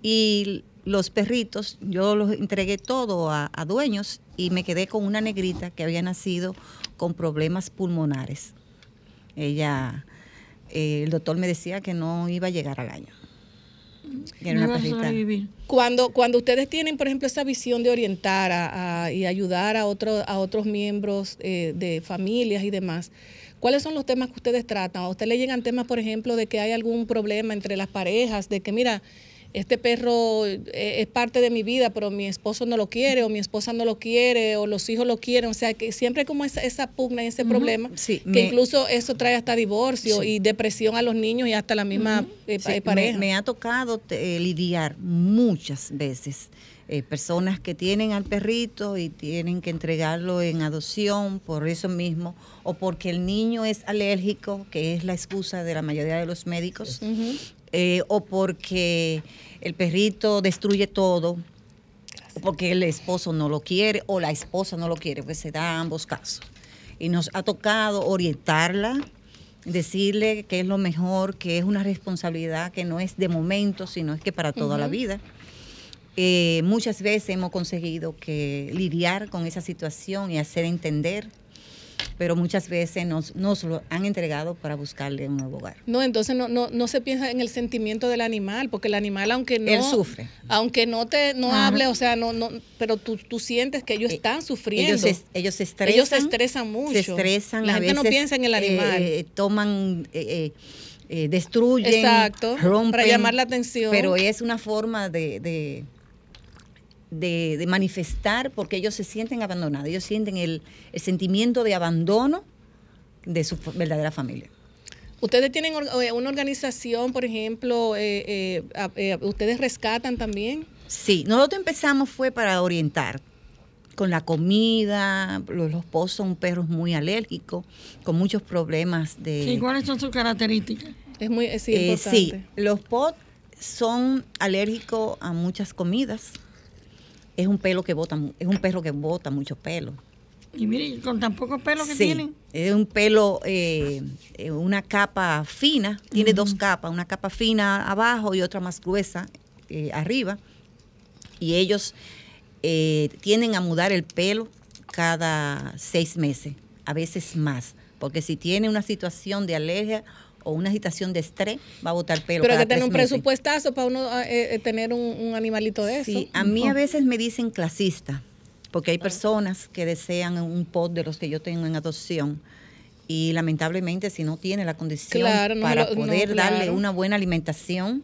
Speaker 7: Y los perritos, yo los entregué todo a, a dueños y me quedé con una negrita que había nacido con problemas pulmonares. Ella, eh, el doctor me decía que no iba a llegar al año. Que era
Speaker 6: No
Speaker 7: una perrita.
Speaker 2: Cuando, cuando ustedes tienen, por ejemplo, esa visión de orientar a- a- y ayudar a, otro- a otros miembros eh, de familias y demás, ¿cuáles son los temas que ustedes tratan? ¿A usted le llegan temas, por ejemplo, de que hay algún problema entre las parejas, de que, mira, este perro eh, es parte de mi vida, pero mi esposo no lo quiere, o mi esposa no lo quiere, o los hijos lo quieren? O sea, que siempre como esa, esa pugna y ese problema,
Speaker 7: Sí,
Speaker 2: que
Speaker 7: me-
Speaker 2: incluso eso trae hasta divorcio
Speaker 7: Sí.
Speaker 2: y depresión a los niños y hasta la misma eh,
Speaker 7: Sí,
Speaker 2: pareja.
Speaker 7: Me, me ha tocado te- eh, lidiar muchas veces eh, personas que tienen al perrito y tienen que entregarlo en adopción por eso mismo o porque el niño es alérgico, que es la excusa de la mayoría de los médicos. Eh, o porque el perrito destruye todo, o porque el esposo no lo quiere o la esposa no lo quiere, pues se da ambos casos. Y nos ha tocado orientarla, decirle que es lo mejor, que es una responsabilidad que no es de momento, sino es que para toda la vida. Eh, muchas veces hemos conseguido que lidiar con esa situación y hacer entender, pero muchas veces nos, nos lo han entregado para buscarle un nuevo hogar.
Speaker 2: No, entonces no, no, no se piensa en el sentimiento del animal, porque el animal, aunque no.
Speaker 7: Él sufre.
Speaker 2: Aunque no te no hable, o sea, no, no, pero tú, tú sientes que ellos
Speaker 7: Eh,
Speaker 2: están sufriendo.
Speaker 7: Ellos se, ellos se estresan.
Speaker 2: Ellos se estresan mucho.
Speaker 7: Se estresan.
Speaker 2: La
Speaker 7: a
Speaker 2: gente no
Speaker 7: veces,
Speaker 2: piensa en el animal.
Speaker 7: eh, toman, eh, eh, eh, destruyen,
Speaker 2: Exacto,
Speaker 7: rompen.
Speaker 2: para llamar la atención.
Speaker 7: Pero es una forma de, de, de- de manifestar porque ellos se sienten abandonados. Ellos sienten el, el sentimiento de abandono de su verdadera familia.
Speaker 2: Ustedes tienen eh, una organización, por ejemplo, eh, eh, eh, ustedes rescatan también.
Speaker 7: Sí, nosotros empezamos fue para orientar con la comida, los, los pozos son perros muy alérgicos, con muchos problemas de...
Speaker 6: Sí, ¿Cuáles son sus características?
Speaker 2: Es muy es sí,
Speaker 7: Eh,
Speaker 2: importante.
Speaker 7: sí, los POT son alérgicos a muchas comidas. Es un pelo que bota, es un perro que bota mucho pelo.
Speaker 6: Y mire, con tan poco pelo que
Speaker 7: Sí,
Speaker 6: tienen.
Speaker 7: es un pelo, eh, eh, una capa fina, tiene dos capas, una capa fina abajo y otra más gruesa eh, arriba. Y ellos eh, tienden a mudar el pelo cada seis meses, a veces más, porque si tiene una situación de alergia o una situación de estrés, va a botar pelo.
Speaker 2: Pero hay que tener un
Speaker 7: meses.
Speaker 2: presupuestazo para uno eh, eh, tener un, un animalito de eso.
Speaker 7: Sí, a mí a veces me dicen clasista, porque hay personas que desean un pot de los que yo tengo en adopción y lamentablemente si no tiene la condición
Speaker 2: Claro, no
Speaker 7: para
Speaker 2: no,
Speaker 7: poder darle una buena alimentación,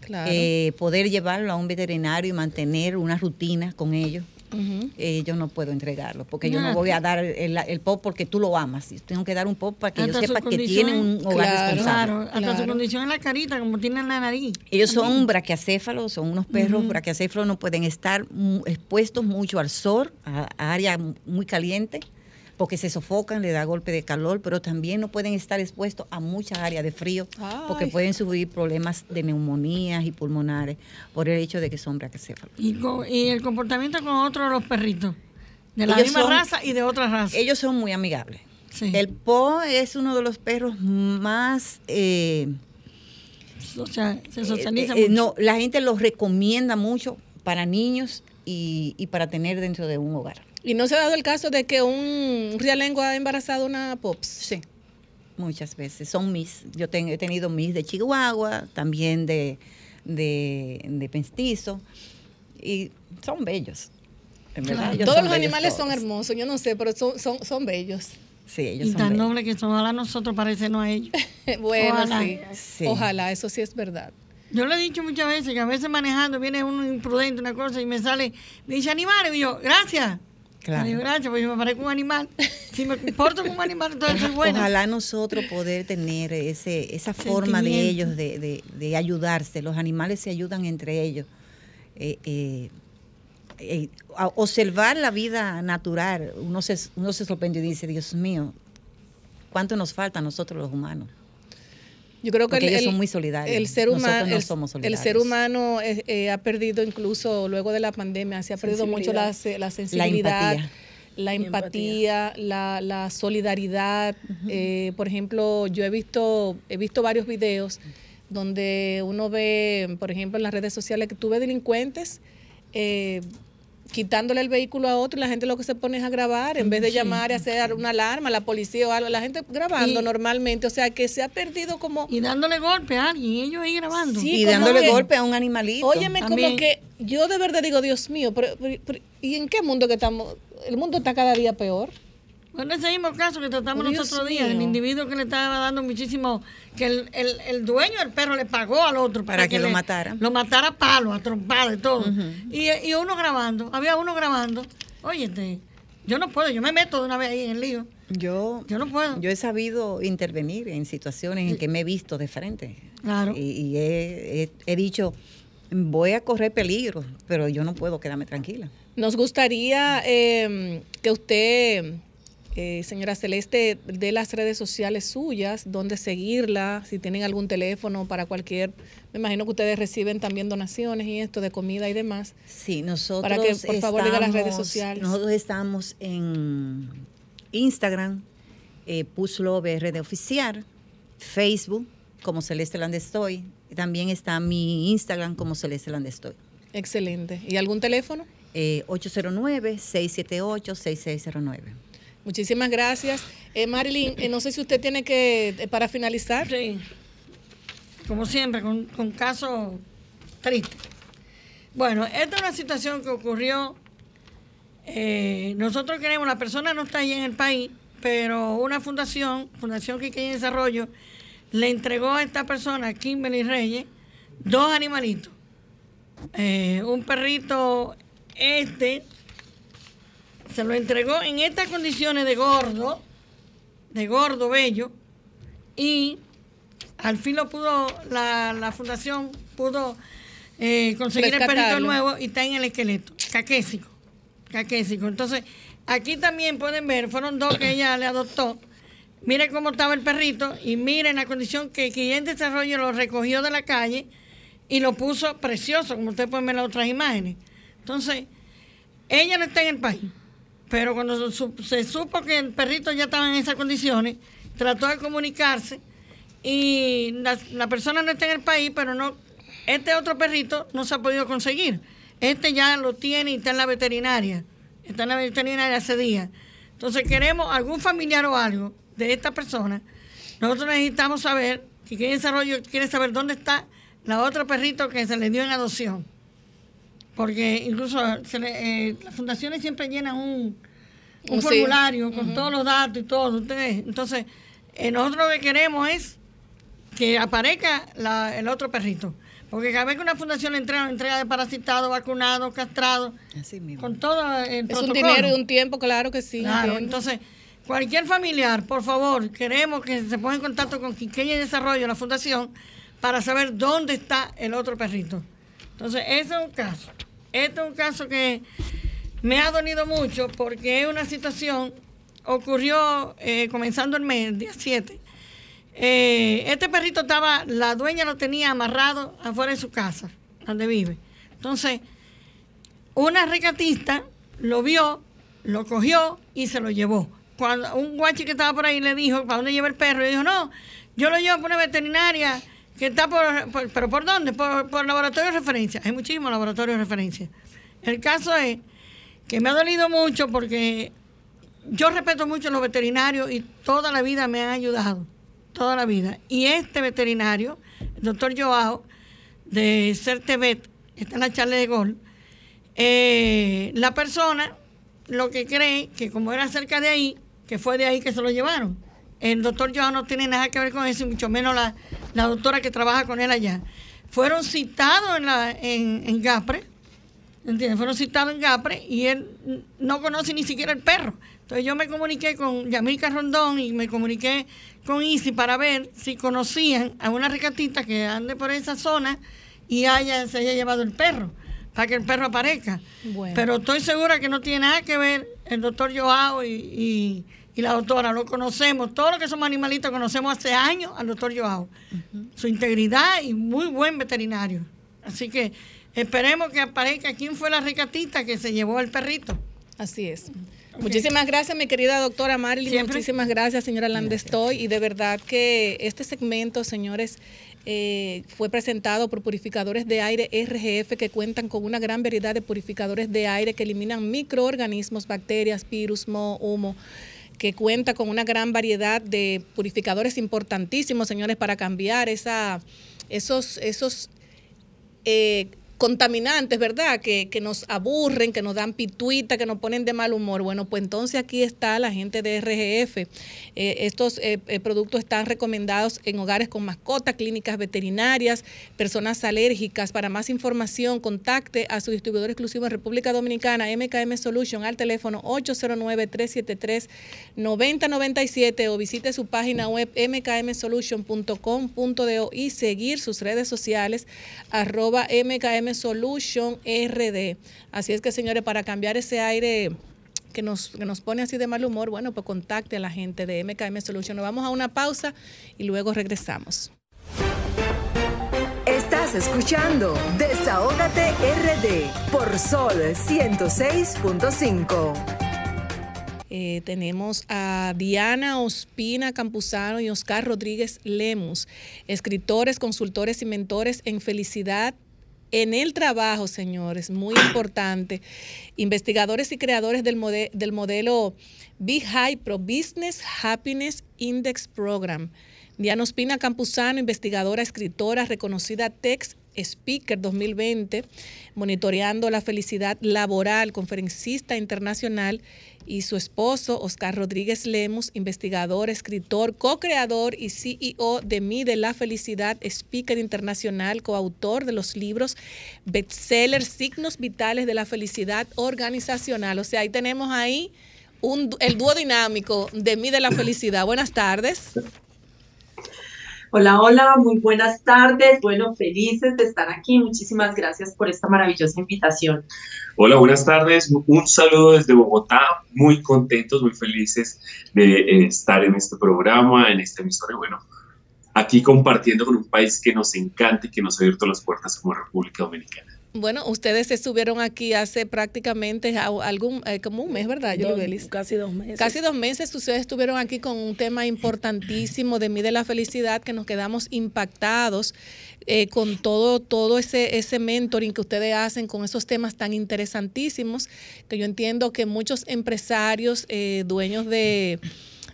Speaker 2: Claro.
Speaker 7: eh, poder llevarlo a un veterinario y mantener una rutina con ellos, eh, yo no puedo entregarlo, porque yo no
Speaker 6: Ah.
Speaker 7: voy a dar el, el pop porque tú lo amas. Yo tengo que dar un pop para que
Speaker 6: Hasta su
Speaker 7: sepan que tienen un hogar
Speaker 2: Claro,
Speaker 7: responsable.
Speaker 6: Claro, hasta su condición en la carita, como tiene en la nariz.
Speaker 7: Ellos son braquiacéfalos, son unos perros braquiacéfalos, no pueden estar expuestos mucho al sol, a, a área muy caliente, porque se sofocan, le da golpe de calor, pero también no pueden estar expuestos a muchas áreas de frío, porque pueden sufrir problemas de neumonías y pulmonares por el hecho de que son braquiacéfalos.
Speaker 6: Y, y el comportamiento con otros de los perritos. De la
Speaker 7: Ellos
Speaker 6: misma
Speaker 7: son-
Speaker 6: raza y de otra raza.
Speaker 7: Ellos son muy amigables.
Speaker 6: Sí.
Speaker 7: El Po es uno de los perros más... eh,
Speaker 6: se socializa
Speaker 7: eh, eh,
Speaker 6: mucho.
Speaker 7: no, la gente los recomienda mucho para niños y, y para tener dentro de un hogar.
Speaker 2: ¿Y no se ha dado el caso de que un rialengo ha embarazado una pops?
Speaker 7: Sí, muchas veces. Son mis. Yo ten- he tenido mis de Chihuahua, también de, de, de Penstizo, y son bellos. En verdad,
Speaker 2: Todos
Speaker 7: son
Speaker 2: los animales son hermosos, yo no sé, pero son, son, son bellos.
Speaker 7: Sí, ellos
Speaker 6: Y
Speaker 7: son
Speaker 6: tan
Speaker 7: bellos.
Speaker 6: noble que son. Ojalá nosotros parecernos a ellos.
Speaker 2: bueno,
Speaker 6: Ojalá.
Speaker 2: sí.
Speaker 7: Sí.
Speaker 2: Ojalá, eso sí es verdad.
Speaker 6: Yo le he dicho muchas veces que a veces manejando viene uno imprudente, una cosa, y me sale, me dice animales, y yo, gracias.
Speaker 7: Claro.
Speaker 6: Digo, gracias, porque yo me parezco un animal. Si me comporto como un animal, entonces soy buena.
Speaker 7: Ojalá nosotros poder tener ese, esa forma de ellos, de, de- de ayudarse. Los animales se ayudan entre ellos. Eh, eh, eh, observar la vida natural, uno se, uno se sorprende y dice, Dios mío, ¿cuánto nos falta a nosotros los humanos?
Speaker 2: Yo creo que
Speaker 7: Porque ellos son muy solidarios.
Speaker 2: El ser humano,
Speaker 7: no somos
Speaker 2: el ser humano eh, eh, ha perdido incluso luego de la pandemia, se ha perdido mucho la, la sensibilidad,
Speaker 7: empatía.
Speaker 2: la
Speaker 4: Y
Speaker 2: empatía, la, la solidaridad. Eh, por ejemplo, yo he visto, he visto varios videos donde uno ve, por ejemplo, en las redes sociales que tú ves delincuentes eh, quitándole el vehículo a otro y la gente lo que se pone es a grabar en vez de llamar y hacer una alarma a la policía o algo, la gente grabando
Speaker 6: Y-
Speaker 2: normalmente, o sea que se ha perdido como
Speaker 6: Y dándole golpe a alguien, y ellos ahí grabando.
Speaker 2: Sí,
Speaker 7: y dándole
Speaker 2: que-
Speaker 7: golpe a un animalito.
Speaker 2: Óyeme, como que yo de verdad digo, Dios mío, pero, pero- pero- ¿y en qué mundo que estamos? El mundo está cada día peor.
Speaker 6: Bueno, ese mismo caso que tratamos
Speaker 2: Oh,
Speaker 6: los
Speaker 2: Dios
Speaker 6: otros días, el individuo que le estaba dando muchísimo, que el, el, el dueño del perro le pagó al otro
Speaker 7: Para que lo
Speaker 6: le-
Speaker 7: matara.
Speaker 6: Lo matara a palo, a trompada y todo. y, y uno grabando, había uno grabando. Óyete, yo no puedo, yo me meto de una vez ahí en el lío.
Speaker 7: Yo,
Speaker 6: Yo no puedo.
Speaker 7: yo he sabido intervenir en situaciones en que me he visto de frente.
Speaker 6: Claro.
Speaker 7: Y, y he, he- he dicho, voy a correr peligro, pero yo no puedo quedarme tranquila.
Speaker 2: Nos gustaría eh, que usted, eh, señora Celeste, dé las redes sociales suyas, dónde seguirla, si tienen algún teléfono para cualquier, me imagino que ustedes reciben también donaciones y esto de comida y demás.
Speaker 7: Sí, nosotros
Speaker 2: Para que, por favor, diga las redes sociales.
Speaker 7: Nosotros estamos en Instagram, eh, PushLoveRD Oficial, Facebook, como Celeste Landestoy, también está mi Instagram como Celeste Landestoy.
Speaker 2: Excelente. ¿Y algún teléfono?
Speaker 7: Eh, 809-678-6609.
Speaker 2: Muchísimas gracias. Eh, Marilyn, eh, no sé si usted tiene que, eh, para finalizar.
Speaker 6: Sí. Como siempre, con, con casos tristes. Bueno, esta es una situación que ocurrió. nosotros queremos, la persona no está ahí en el país, pero una fundación, Fundación Quique y Desarrollo, le entregó a esta persona, Kimberly Reyes, dos animalitos. Un perrito este se lo entregó en estas condiciones de gordo, de gordo bello, y al fin lo pudo, la, la fundación pudo eh, conseguir el perrito nuevo y está en el esqueleto, caquésico, caquésico. Entonces, aquí también pueden ver, fueron dos que ella le adoptó. Miren cómo estaba el perrito y miren la condición que Guillén Desarrollo lo recogió de la calle y lo puso precioso, como ustedes pueden ver en las otras imágenes. Entonces, ella no está en el país, pero cuando se supo que el perrito ya estaba en esas condiciones, trató de comunicarse y la, la persona no está en el país, pero no, este otro perrito no se ha podido conseguir. Este ya lo tiene y está en la veterinaria. Está en la veterinaria hace días. Entonces queremos algún familiar o algo de esta persona. Nosotros necesitamos saber, si quiere desarrollo, quiere saber dónde está la otra perrito que se le dio en adopción. Porque incluso se le- eh, las fundaciones siempre llenan un, un
Speaker 2: Un sí.
Speaker 6: formulario con todos los datos y todo. Ustedes, entonces, eh, nosotros lo que queremos es que aparezca la- el otro perrito. Porque cada vez que una fundación le entrega, entrega de parasitado, vacunado, castrado,
Speaker 7: Así mismo.
Speaker 6: con todo el
Speaker 2: Es un
Speaker 6: protocolo.
Speaker 2: dinero y un tiempo, claro que sí.
Speaker 6: Claro, entonces, cualquier familiar, por favor, queremos que se ponga en contacto con Quiqueya y Desarrollo, la fundación, para saber dónde está el otro perrito. Entonces, ese es un caso. Este es un caso que me ha dolido mucho porque es una situación, ocurrió eh, comenzando el mes, el día 7. Eh, este perrito estaba, la dueña lo tenía amarrado afuera de su casa, donde vive. Entonces, una recatista lo vio, lo cogió y se lo llevó. Cuando un guachi que estaba por ahí le dijo, ¿para dónde lleva el perro? Y dijo, no, yo lo llevo por una veterinaria que está por, ¿pero por dónde? Por, por laboratorio de referencia. Hay muchísimos laboratorios de referencia. El caso es que me ha dolido mucho porque yo respeto mucho a los veterinarios y toda la vida me han ayudado, toda la vida. Y este veterinario, el doctor Joao, de Certevet, está en la charla de gol, eh, la persona lo que cree que como era cerca de ahí, que fue de ahí que se lo llevaron. El doctor Joao no tiene nada que ver con eso, y mucho menos la, la doctora que trabaja con él allá. Fueron citados en, la, en, en Gapre, ¿entiendes? Fueron citados en Gapre y él no conoce ni siquiera el perro. Entonces yo me comuniqué con Yamilca Rondón y me comuniqué con Isi para ver si conocían a una recatita que ande por esa zona y haya, se haya llevado el perro, para que el perro aparezca.
Speaker 2: Bueno.
Speaker 6: Pero estoy segura que no tiene nada que ver el doctor Joao y, y- y la doctora. Lo conocemos, todos los que somos animalistas conocemos hace años al doctor Joao. Su integridad y muy buen veterinario. Así que esperemos que aparezca quién fue la recatista que se llevó el perrito.
Speaker 2: Así es. Muchísimas gracias, mi querida doctora Marilyn.
Speaker 6: Siempre.
Speaker 2: Muchísimas gracias, señora Landestoy. Y de verdad que este segmento, señores, eh, fue presentado por purificadores de aire RGF que cuentan con una gran variedad de purificadores de aire que eliminan microorganismos, bacterias, virus, moho, humo que cuenta con una gran variedad de purificadores importantísimos, señores, para cambiar esa, esos, esos eh, contaminantes, ¿verdad? Que, que nos aburren, que nos dan pituita, que nos ponen de mal humor. Bueno, pues entonces aquí está la gente de RGF. Eh, estos eh, eh, productos están recomendados en hogares con mascotas, clínicas veterinarias, personas alérgicas. Para más información, contacte a su distribuidor exclusivo en República Dominicana, MKM Solution, al teléfono 809-373-9097 o visite su página web mkmsolution.com.do y seguir sus redes sociales arroba MKM Solution RD. Así es que, señores, para cambiar ese aire que nos, que nos pone así de mal humor, bueno, pues contacte a la gente de MKM Solution. Nos vamos a una pausa y luego regresamos.
Speaker 1: Estás escuchando Desahógate RD por Sol 106.5.
Speaker 2: Eh, tenemos a Diana Ospina Campuzano y Oscar Rodríguez Lemus, escritores, consultores y mentores en felicidad en el trabajo, señores, muy importante. Investigadores y creadores del, del modelo Big High Pro Business Happiness Index Program. Diana Ospina Campuzano, investigadora, escritora, reconocida Tex Speaker 2020, monitoreando la felicidad laboral, conferencista internacional, y su esposo, Oscar Rodríguez Lemus, investigador, escritor, co-creador y CEO de Mide la Felicidad, speaker internacional, coautor de los libros bestseller Signos Vitales de la Felicidad Organizacional. O sea, ahí tenemos ahí un, el dúo dinámico de Mide la Felicidad. Buenas tardes.
Speaker 8: Hola, hola, muy buenas tardes. Bueno, felices de estar aquí. Muchísimas gracias por esta maravillosa invitación.
Speaker 9: Hola, buenas tardes. Un saludo desde Bogotá. Muy contentos, muy felices de eh, estar en este programa, en esta emisora. Y bueno, aquí compartiendo con un país que nos encanta y que nos ha abierto las puertas como República Dominicana.
Speaker 2: Bueno, ustedes estuvieron aquí hace prácticamente algún, eh, como un mes, ¿verdad, Yuli
Speaker 4: Dos-
Speaker 2: Belis?
Speaker 4: casi dos meses.
Speaker 2: Casi dos meses ustedes estuvieron aquí con un tema importantísimo de Mide la Felicidad, que nos quedamos impactados eh, con todo, todo ese, ese mentoring que ustedes hacen con esos temas tan interesantísimos, que yo entiendo que muchos empresarios, eh, dueños de,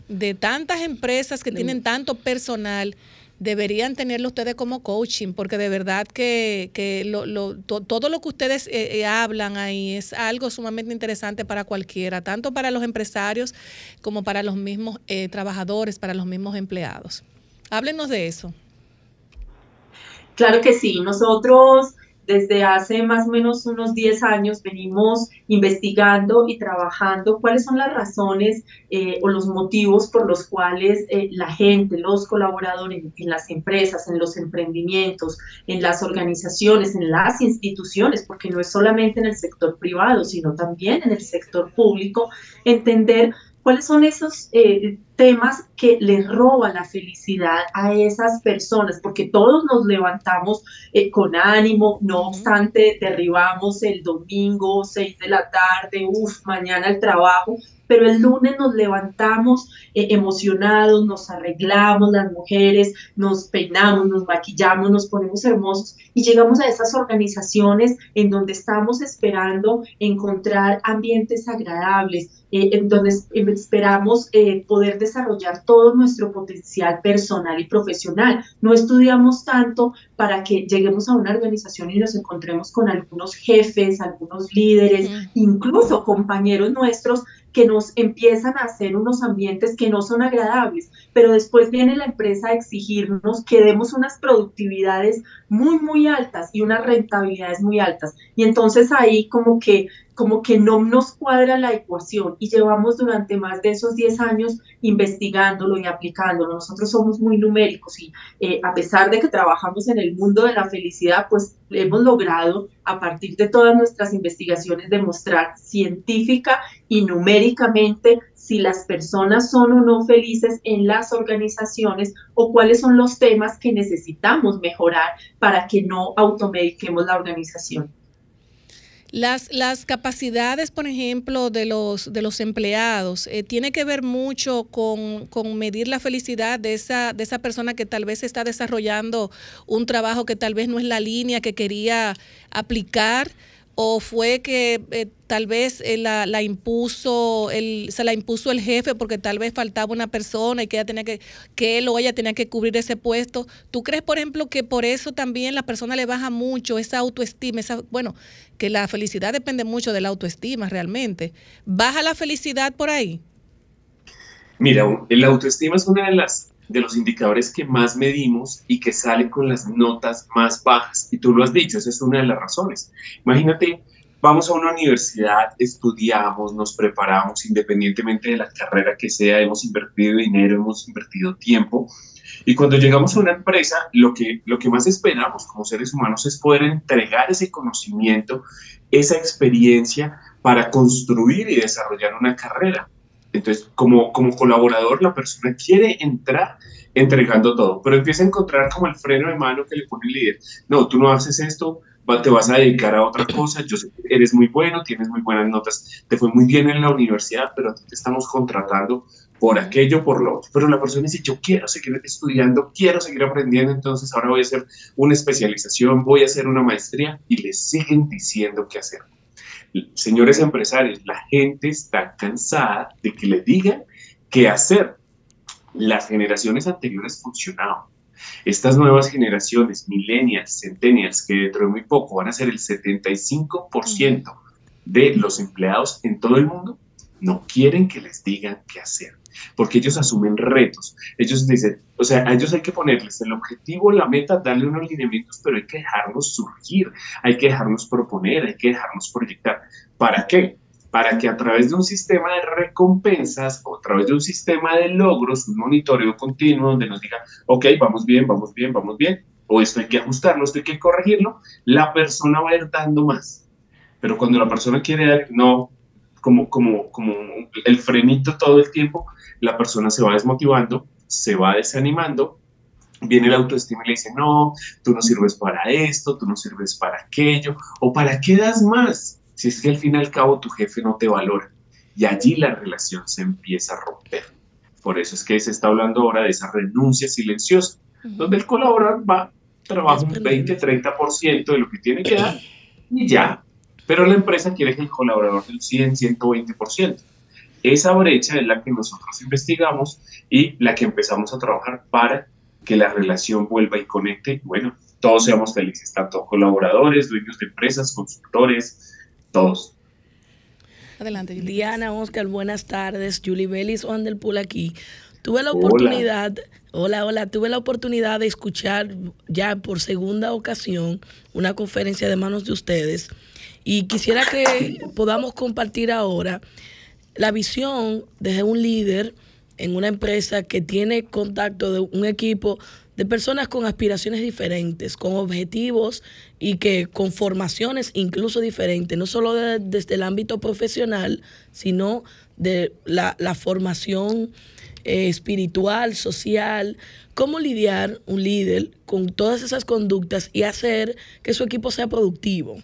Speaker 2: de tantas empresas que tienen tanto personal, deberían tenerlo ustedes como coaching, porque de verdad que, que lo- lo- to- todo lo que ustedes eh, eh, hablan ahí es algo sumamente interesante para cualquiera, tanto para los empresarios como para los mismos eh, trabajadores, para los mismos empleados. Háblenos de eso.
Speaker 8: Claro que sí, nosotros desde hace más o menos unos 10 años venimos investigando y trabajando cuáles son las razones eh, o los motivos por los cuales eh, la gente, los colaboradores en las empresas, en los emprendimientos, en las organizaciones, en las instituciones, porque no es solamente en el sector privado, sino también en el sector público, entender cuáles son esos eh, temas que les roban la felicidad a esas personas, porque todos nos levantamos eh, con ánimo, no obstante, derribamos el domingo, seis de la tarde, uff, mañana el trabajo, pero el lunes nos levantamos eh, emocionados, nos arreglamos las mujeres, nos peinamos, nos maquillamos, nos ponemos hermosos y llegamos a esas organizaciones en donde estamos esperando encontrar ambientes agradables, eh, en donde esperamos eh, poder desarrollar todo nuestro potencial personal y profesional. No estudiamos tanto para que lleguemos a una organización y nos encontremos con algunos jefes, algunos líderes, incluso compañeros nuestros que nos empiezan a hacer unos ambientes que no son agradables, pero después viene la empresa a exigirnos que demos unas productividades muy, muy altas y unas rentabilidades muy altas. Y entonces ahí como que como que no nos cuadra la ecuación y llevamos durante más de esos 10 años investigándolo y aplicándolo. Nosotros somos muy numéricos y eh, a pesar de que trabajamos en el mundo de la felicidad, pues hemos logrado a partir de todas nuestras investigaciones demostrar científica y numéricamente si las personas son o no felices en las organizaciones o cuáles son los temas que necesitamos mejorar para que no automediquemos la organización.
Speaker 2: Las, las capacidades, por ejemplo, de los, de los empleados, eh, tiene que ver mucho con, con, medir la felicidad de esa, de esa persona que tal vez está desarrollando un trabajo que tal vez no es la línea que quería aplicar o fue que eh, tal vez eh, la, impuso se la impuso el jefe porque tal vez faltaba una persona y que ella tenía que que él o ella tenía que cubrir ese puesto. ¿Tú crees, por ejemplo, que por eso también la persona le baja mucho esa autoestima, esa bueno, que la felicidad depende mucho de la autoestima realmente? ¿Baja la felicidad por ahí?
Speaker 9: Mira, la autoestima es una de las de los indicadores que más medimos y que sale con las notas más bajas. Y tú lo has dicho, esa es una de las razones. Imagínate, vamos a una universidad, estudiamos, nos preparamos independientemente de la carrera que sea, hemos invertido dinero, hemos invertido tiempo. Y cuando llegamos a una empresa, lo que, lo que más esperamos como seres humanos es poder entregar ese conocimiento, esa experiencia para construir y desarrollar una carrera. Entonces, como, como colaborador, la persona quiere entrar entregando todo, pero empieza a encontrar como el freno de mano que le pone el líder. No, tú no haces esto, te vas a dedicar a otra cosa, yo sé que eres muy bueno, tienes muy buenas notas, te fue muy bien en la universidad, pero te estamos contratando por aquello, por lo otro. Pero la persona dice, yo quiero seguir estudiando, quiero seguir aprendiendo, entonces ahora voy a hacer una especialización, voy a hacer una maestría y le siguen diciendo qué hacer señores empresarios, la gente está cansada de que le digan qué hacer. Las generaciones anteriores funcionaban. Estas nuevas generaciones, millennials, centennials, que dentro de muy poco van a ser el 75% de los empleados en todo el mundo, no quieren que les digan qué hacer porque ellos asumen retos. Ellos dicen, o sea, a ellos hay que ponerles el objetivo, la meta, darle unos lineamientos, pero hay que dejarnos surgir, hay que dejarnos proponer, hay que dejarnos proyectar. ¿Para qué? Para que a través de un sistema de recompensas o a través de un sistema de logros, un monitoreo continuo donde nos diga, ok, vamos bien, vamos bien, vamos bien, o esto hay que ajustarlo, esto hay que corregirlo, la persona va a ir dando más. Pero cuando la persona quiere dar, no, como, como, como el frenito todo el tiempo, la persona se va desmotivando, se va desanimando, viene la autoestima y le dice, no, tú no sirves para esto, tú no sirves para aquello, o para qué das más, si es que al fin y al cabo tu jefe no te valora. Y allí la relación se empieza a romper. Por eso es que se está hablando ahora de esa renuncia silenciosa, donde el colaborador va, trabaja un 20, 30% de lo que tiene que dar y ya. Pero la empresa quiere que el colaborador del 100, 120%. Esa brecha es la que nosotros investigamos y la que empezamos a trabajar para que la relación vuelva y conecte. Bueno, todos seamos felices, tanto colaboradores, dueños de empresas, consultores, todos.
Speaker 4: Adelante, Diana, Oscar, buenas tardes. Julie Bellis, Juan del Pool aquí. Tuve la oportunidad, hola. hola, tuve la oportunidad de escuchar ya por segunda ocasión una conferencia de manos de ustedes y quisiera que podamos compartir ahora la visión desde un líder en una empresa que tiene contacto de un equipo de personas con aspiraciones diferentes, con objetivos y que con formaciones incluso diferentes, no solo desde el ámbito profesional, sino de la, formación eh, espiritual, social, cómo lidiar un líder con todas esas conductas y hacer que su equipo sea productivo.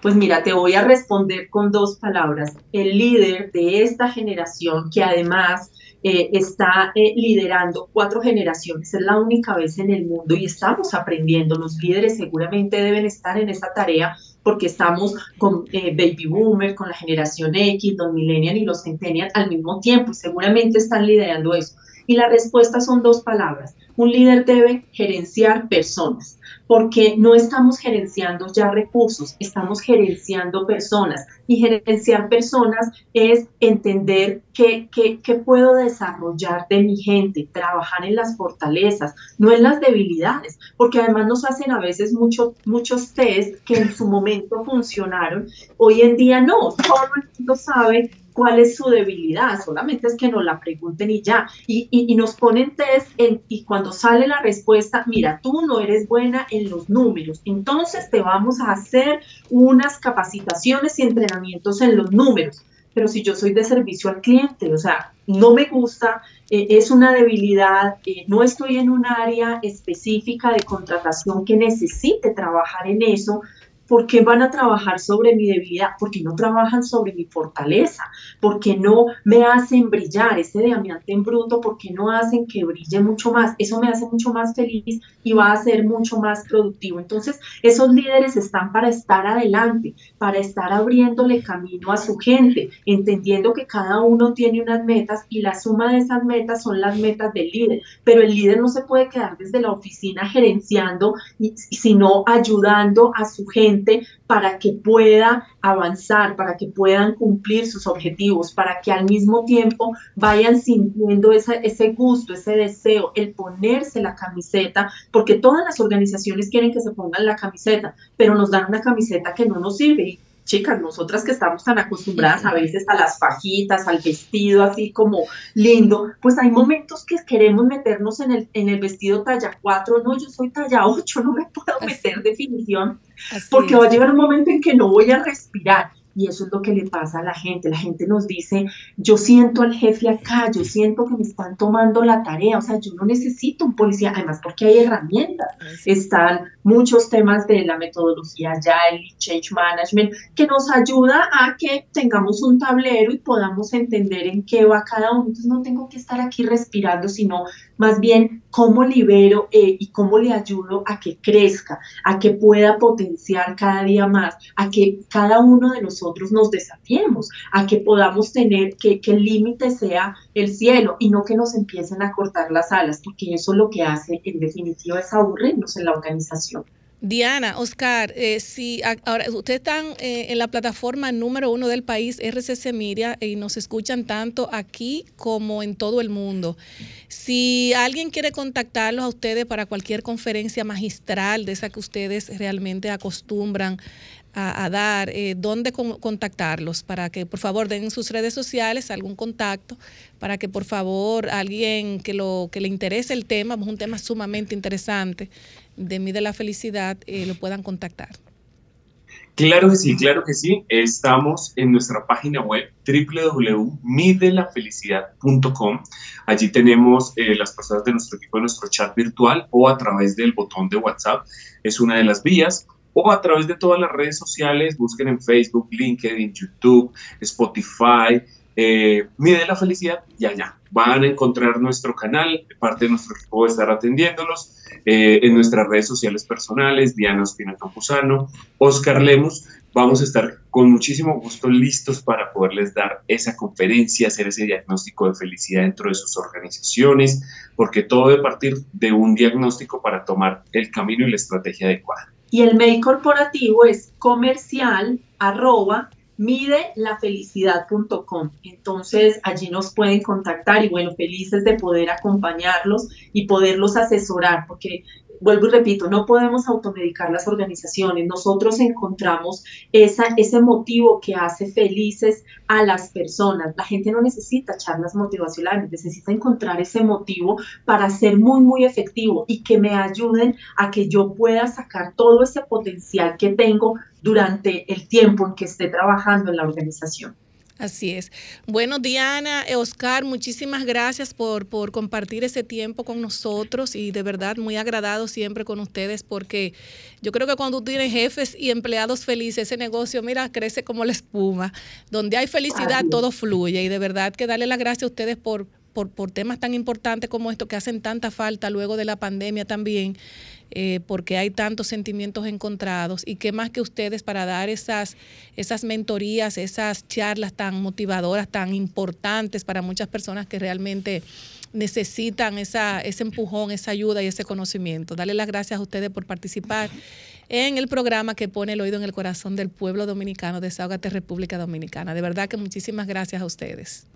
Speaker 8: Pues mira, te voy a responder con dos palabras. El líder de esta generación que además eh, está eh, liderando cuatro generaciones, es la única vez en el mundo y estamos aprendiendo. Los líderes seguramente deben estar en esa tarea porque estamos con eh, Baby Boomer, con la generación X, los Millennials y los Centennials al mismo tiempo seguramente están liderando eso. Y la respuesta son dos palabras. Un líder debe gerenciar personas porque no estamos gerenciando ya recursos, estamos gerenciando personas. Y gerenciar personas es entender qué, puedo desarrollar de mi gente, trabajar en las fortalezas, no en las debilidades, porque además nos hacen a veces mucho, muchos test que en su momento funcionaron, hoy en día no, todo el mundo sabe cuál es su debilidad, solamente es que nos la pregunten y ya. Y, y, nos ponen test y cuando sale la respuesta, mira, tú no eres buena en los números, entonces te vamos a hacer unas capacitaciones y entrenamientos en los números. Pero si yo soy de servicio al cliente, o sea, no me gusta, eh, es una debilidad, eh, no estoy en un área específica de contratación que necesite trabajar en eso, ¿Por qué van a trabajar sobre mi debilidad? Porque no trabajan sobre mi fortaleza, porque no me hacen brillar ese diamante en bruto, porque no hacen que brille mucho más. Eso me hace mucho más feliz y va a ser mucho más productivo. Entonces, esos líderes están para estar adelante, para estar abriéndole camino a su gente, entendiendo que cada uno tiene unas metas y la suma de esas metas son las metas del líder. Pero el líder no se puede quedar desde la oficina gerenciando, sino ayudando a su gente para que pueda avanzar, para que puedan cumplir sus objetivos, para que al mismo tiempo vayan sintiendo ese gusto, ese deseo, el ponerse la camiseta, porque todas las organizaciones quieren que se pongan la camiseta, pero nos dan una camiseta que no nos sirve chicas, nosotras que estamos tan acostumbradas a veces a las fajitas, al vestido así como lindo, pues hay momentos que queremos meternos en el, en el vestido talla 4, no, yo soy talla 8, no me puedo meter definición, porque va a llegar un momento en que no voy a respirar. Y eso es lo que le pasa a la gente. La gente nos dice, yo siento al jefe acá, yo siento que me están tomando la tarea, o sea, yo no necesito un policía, además porque hay herramientas. Están muchos temas de la metodología ya, el change management, que nos ayuda a que tengamos un tablero y podamos entender en qué va cada uno. Entonces no tengo que estar aquí respirando, sino más bien cómo libero eh, y cómo le ayudo a que crezca, a que pueda potenciar cada día más, a que cada uno de nosotros nos desafiemos, a que podamos tener que, que el límite sea el cielo y no que nos empiecen a cortar las alas, porque eso lo que hace en definitiva es aburrirnos en la organización.
Speaker 2: Diana, Oscar, eh, si ahora ustedes están eh, en la plataforma número uno del país, RCC Media, y nos escuchan tanto aquí como en todo el mundo. Si alguien quiere contactarlos a ustedes para cualquier conferencia magistral de esa que ustedes realmente acostumbran a, dar, eh, dónde contactarlos para que por favor den en sus redes sociales algún contacto para que por favor alguien que lo que le interese el tema, es un tema sumamente interesante de mí de la felicidad, eh, lo puedan contactar.
Speaker 9: Claro que sí, claro que sí. Estamos en nuestra página web www.midelafelicidad.com. Allí tenemos eh, las personas de nuestro equipo nuestro chat virtual o a través del botón de WhatsApp. Es una de las vías o a través de todas las redes sociales, busquen en Facebook, LinkedIn, YouTube, Spotify, eh, Mide la Felicidad y allá van a encontrar nuestro canal, parte de nuestro equipo va a estar atendiéndolos, eh, en nuestras redes sociales personales, Diana Ospina Campuzano, Oscar Lemos, vamos a estar con muchísimo gusto listos para poderles dar esa conferencia, hacer ese diagnóstico de felicidad dentro de sus organizaciones, porque todo debe partir de un diagnóstico para tomar el camino y la estrategia adecuada.
Speaker 8: Y el mail corporativo es comercial arroba midelafelicidad.com. Entonces allí nos pueden contactar y bueno, felices de poder acompañarlos y poderlos asesorar, porque vuelvo y repito, no podemos automedicar las organizaciones. Nosotros encontramos esa, ese motivo que hace felices a las personas. La gente no necesita charlas motivacionales, necesita encontrar ese motivo para ser muy, muy efectivo y que me ayuden a que yo pueda sacar todo ese potencial que tengo durante el tiempo en que esté trabajando en la organización.
Speaker 2: Así es. Bueno, Diana, eh, Oscar, muchísimas gracias por, por compartir ese tiempo con nosotros y de verdad muy agradado siempre con ustedes porque yo creo que cuando tú tienes jefes y empleados felices, ese negocio, mira, crece como la espuma. Donde hay felicidad, todo fluye y de verdad que darle las gracias a ustedes por, por, por temas tan importantes como estos que hacen tanta falta luego de la pandemia también eh, porque hay tantos sentimientos encontrados y qué más que ustedes para dar esas, esas mentorías, esas charlas tan motivadoras, tan importantes para muchas personas que realmente necesitan esa, ese empujón, esa ayuda y ese conocimiento. Darle las gracias a ustedes por participar en el programa que pone el oído en el corazón del pueblo dominicano, Desahogate República Dominicana. De verdad que muchísimas gracias a ustedes.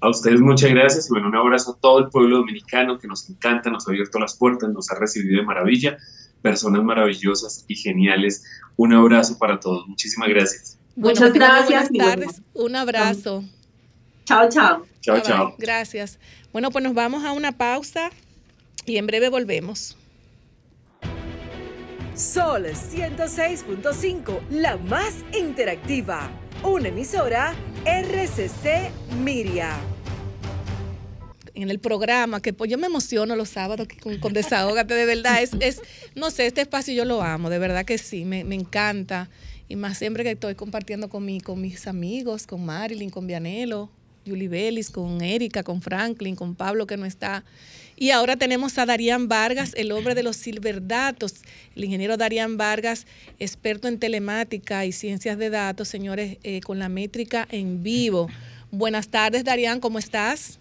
Speaker 9: A ustedes muchas gracias y bueno, un abrazo a todo el pueblo dominicano que nos encanta, nos ha abierto las puertas, nos ha recibido de maravilla, personas maravillosas y geniales. Un abrazo para todos. Muchísimas gracias.
Speaker 8: Muchas gracias.
Speaker 2: Buenas tardes. Un abrazo.
Speaker 8: Chao, chao.
Speaker 9: Chao, chao.
Speaker 2: Gracias. Bueno, pues nos vamos a una pausa y en breve volvemos.
Speaker 1: Sol 106.5, la más interactiva. Una emisora RCC Miria.
Speaker 2: En el programa, que pues yo me emociono los sábados con, con Desahógate, de verdad. Es, es, no sé, este espacio yo lo amo, de verdad que sí, me, me encanta. Y más siempre que estoy compartiendo con, mi, con mis amigos, con Marilyn, con Vianelo, Julie Bellis, con Erika, con Franklin, con Pablo que no está. Y ahora tenemos a Darían Vargas, el hombre de los silverdatos, el ingeniero Darían Vargas, experto en telemática y ciencias de datos, señores, eh, con la métrica en vivo. Buenas tardes, Darían, ¿cómo estás?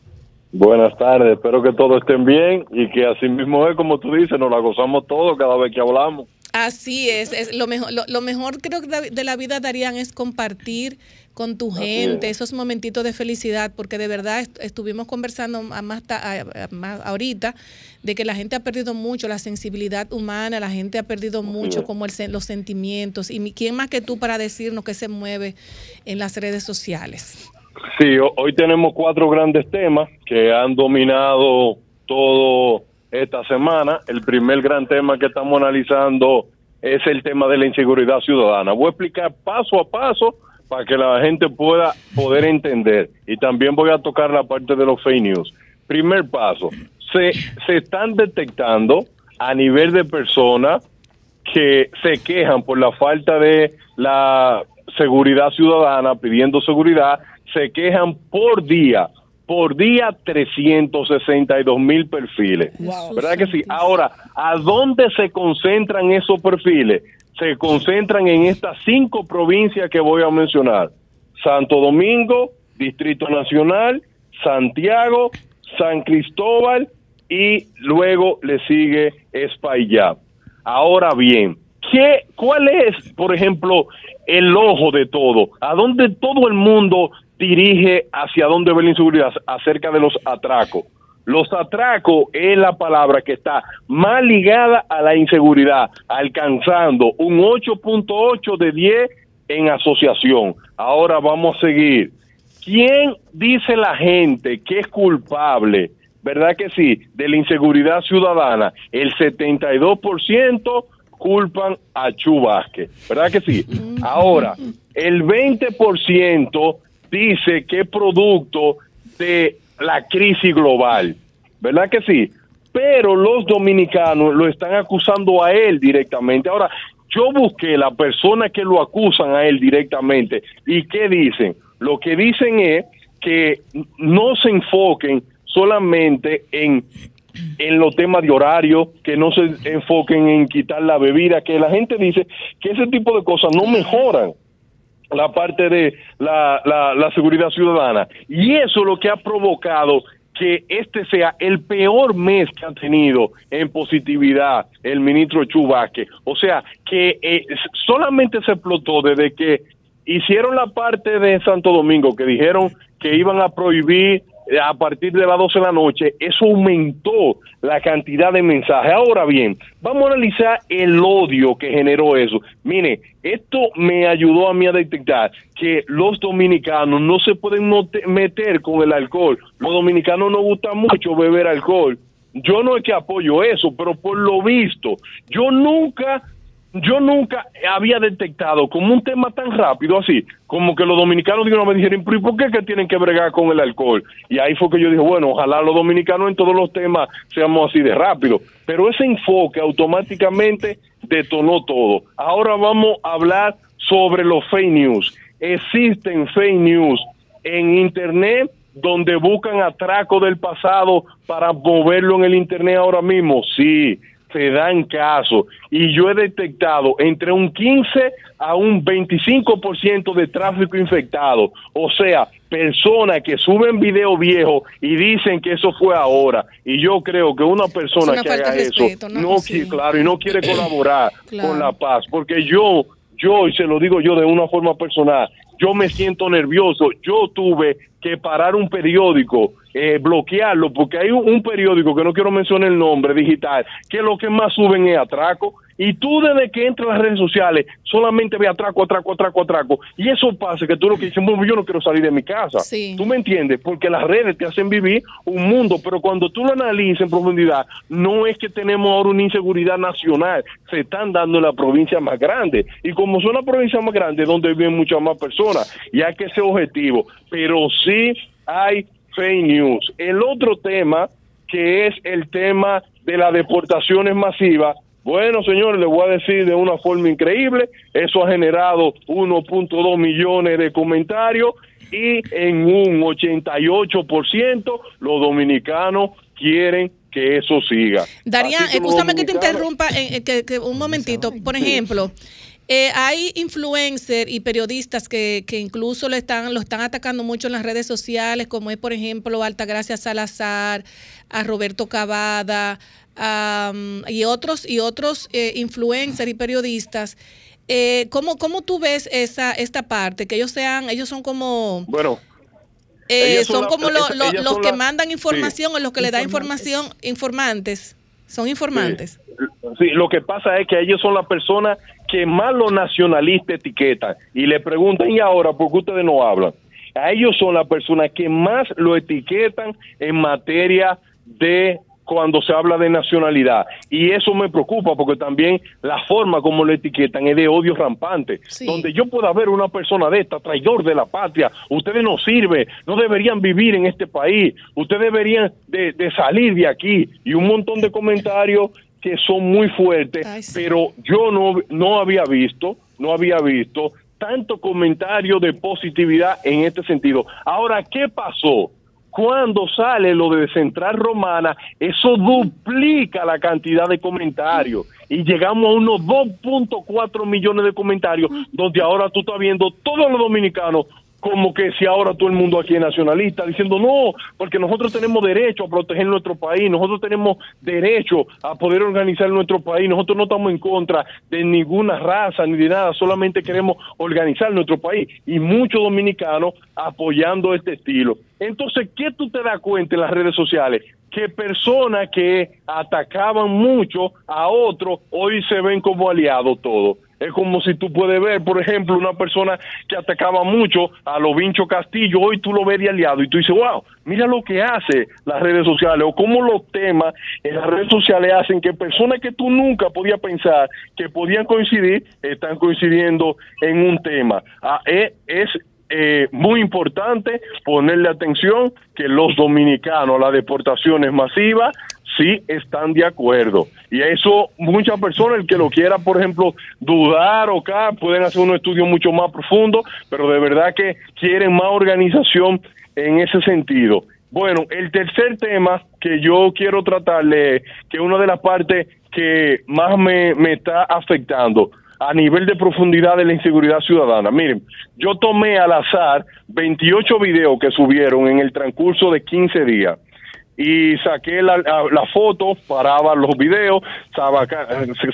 Speaker 10: Buenas tardes, espero que todos estén bien y que así mismo es como tú dices, nos la gozamos todo cada vez que hablamos.
Speaker 2: Así es, es lo mejor, lo, lo mejor creo que de la vida, Darían, es compartir con tu gente, esos momentitos de felicidad, porque de verdad est estuvimos conversando más, más, ahorita de que la gente ha perdido mucho la sensibilidad humana, la gente ha perdido mucho como el, los sentimientos. ¿Y quién más que tú para decirnos qué se mueve en las redes sociales?
Speaker 10: Sí, hoy tenemos cuatro grandes temas que han dominado todo esta semana. El primer gran tema que estamos analizando es el tema de la inseguridad ciudadana. Voy a explicar paso a paso para que la gente pueda poder entender. Y también voy a tocar la parte de los fake news. Primer paso, se, se están detectando a nivel de personas que se quejan por la falta de la seguridad ciudadana, pidiendo seguridad, se quejan por día por día 362 mil perfiles. ¿Verdad que sí? Ahora, ¿a dónde se concentran esos perfiles? Se concentran en estas cinco provincias que voy a mencionar. Santo Domingo, Distrito Nacional, Santiago, San Cristóbal y luego le sigue Espaillat. Ahora bien, ¿qué, ¿cuál es, por ejemplo, el ojo de todo? ¿A dónde todo el mundo dirige hacia dónde ve la inseguridad, acerca de los atracos. Los atracos es la palabra que está más ligada a la inseguridad, alcanzando un 8.8 de 10 en asociación. Ahora vamos a seguir. ¿Quién dice la gente que es culpable? ¿Verdad que sí? De la inseguridad ciudadana. El 72% culpan a Chubasque. ¿Verdad que sí? Ahora, el 20% dice que es producto de la crisis global, ¿verdad que sí? Pero los dominicanos lo están acusando a él directamente. Ahora, yo busqué la persona que lo acusan a él directamente. ¿Y qué dicen? Lo que dicen es que no se enfoquen solamente en, en los temas de horario, que no se enfoquen en quitar la bebida, que la gente dice que ese tipo de cosas no mejoran la parte de la, la, seguridad ciudadana. Y eso es lo que ha provocado que este sea el peor mes que ha tenido en positividad el ministro Chubasque. O sea, que eh, solamente se explotó desde que hicieron la parte de Santo Domingo que dijeron que iban a prohibir a partir de las 12 de la noche, eso aumentó la cantidad de mensajes. Ahora bien, vamos a analizar el odio que generó eso. Mire, esto me ayudó a mí a detectar que los dominicanos no se pueden meter con el alcohol. Los dominicanos nos gusta mucho beber alcohol. Yo no es que apoyo eso, pero por lo visto, yo nunca yo nunca había detectado como un tema tan rápido así, como que los dominicanos de una vez dijeron, ¿y por qué que tienen que bregar con el alcohol? Y ahí fue que yo dije, bueno, ojalá los dominicanos en todos los temas seamos así de rápido. Pero ese enfoque automáticamente detonó todo. Ahora vamos a hablar sobre los fake news. Existen fake news en Internet donde buscan atraco del pasado para moverlo en el Internet ahora mismo. Sí, se dan caso y yo he detectado entre un 15 a un 25% de tráfico infectado, o sea, personas que suben video viejo y dicen que eso fue ahora y yo creo que una persona
Speaker 2: una
Speaker 10: que haga eso
Speaker 2: ¿no?
Speaker 10: no
Speaker 2: Sí.
Speaker 10: qui- claro y no quiere colaborar
Speaker 2: Claro.
Speaker 10: con la paz, porque yo yo y se lo digo yo de una forma personal, yo me siento nervioso, yo tuve que parar un periódico, eh, bloquearlo, porque hay un, un periódico que no quiero mencionar el nombre, digital, que lo que más suben es atraco, y tú desde que entras a las redes sociales solamente ves atraco, atraco, atraco, atraco, y eso pasa que tú lo que dices, "Bueno, yo no quiero salir de mi casa,
Speaker 2: Sí.
Speaker 10: tú me entiendes, porque las redes te hacen vivir un mundo, pero cuando tú lo analizas en profundidad, no es que tenemos ahora una inseguridad nacional, se están dando en la provincia más grande, y como son las provincias más grandes, donde viven muchas más personas, y hay que ser objetivo, pero sí hay fake news. El otro tema, que es el tema de las deportaciones masivas, bueno, señores, les voy a decir de una forma increíble, eso ha generado 1.2 millones de comentarios y en un 88% los dominicanos quieren que eso siga.
Speaker 2: Darían, escúchame que te interrumpa eh, eh, que, que un momentito. Por ejemplo, eh, hay influencers y periodistas que, que incluso lo están, lo están atacando mucho en las redes sociales, como es, por ejemplo, Altagracia Salazar, a Roberto Cavada, am, y otros, y otros eh, influencers y periodistas. Eh, ¿cómo, ¿Cómo tú ves esa esta parte? Que ellos sean, ellos son como
Speaker 10: Bueno,
Speaker 2: eh,
Speaker 10: son
Speaker 2: son
Speaker 10: la-
Speaker 2: como lo- lo- los
Speaker 10: son
Speaker 2: que
Speaker 10: la-
Speaker 2: mandan información o los que le dan información, informantes. Son informantes.
Speaker 10: Sí, lo que pasa es que ellos son las personas que más los nacionalistas etiquetan y le preguntan, ¿y ahora por qué ustedes no hablan? A ellos son las personas que más lo etiquetan en materia de cuando se habla de nacionalidad. Y eso me preocupa porque también la forma como lo etiquetan es de odio rampante.
Speaker 2: Sí.
Speaker 10: Donde yo pueda ver una persona de esta, traidor de la patria, ustedes no sirven, no deberían vivir en este país, ustedes deberían de, de salir de aquí. Y un montón de comentarios que son muy fuertes,
Speaker 2: Ay, sí.
Speaker 10: pero yo no, no había visto, no había visto tanto comentario de positividad en este sentido. Ahora, ¿qué pasó? Cuando sale lo de Central Romana, eso duplica la cantidad de comentarios. Y llegamos a unos 2.4 millones de comentarios, donde ahora tú estás viendo todos los dominicanos como que si ahora todo el mundo aquí es nacionalista, diciendo no, porque nosotros tenemos derecho a proteger nuestro país, nosotros tenemos derecho a poder organizar nuestro país, nosotros no estamos en contra de ninguna raza ni de nada, solamente queremos organizar nuestro país y muchos dominicanos apoyando este estilo. Entonces, ¿qué tú te das cuenta en las redes sociales? Que personas que atacaban mucho a otros hoy se ven como aliados todos. Es como si tú puedes ver, por ejemplo, una persona que atacaba mucho a los Vincho Castillo, hoy tú lo ves de aliado y tú dices, wow, mira lo que hace las redes sociales o cómo los temas en las redes sociales hacen que personas que tú nunca podías pensar que podían coincidir, están coincidiendo en un tema. Ah, eh, es eh, muy importante ponerle atención que los dominicanos, las deportaciones masivas, sí están de acuerdo. Y eso, muchas personas, el que lo quiera, por ejemplo, dudar o acá, pueden hacer un estudio mucho más profundo, pero de verdad que quieren más organización en ese sentido. Bueno, el tercer tema que yo quiero tratarle, que una de las partes que más me, me está afectando a nivel de profundidad de la inseguridad ciudadana. Miren, yo tomé al azar 28 videos que subieron en el transcurso de 15 días y saqué la, la- la foto, paraba los videos,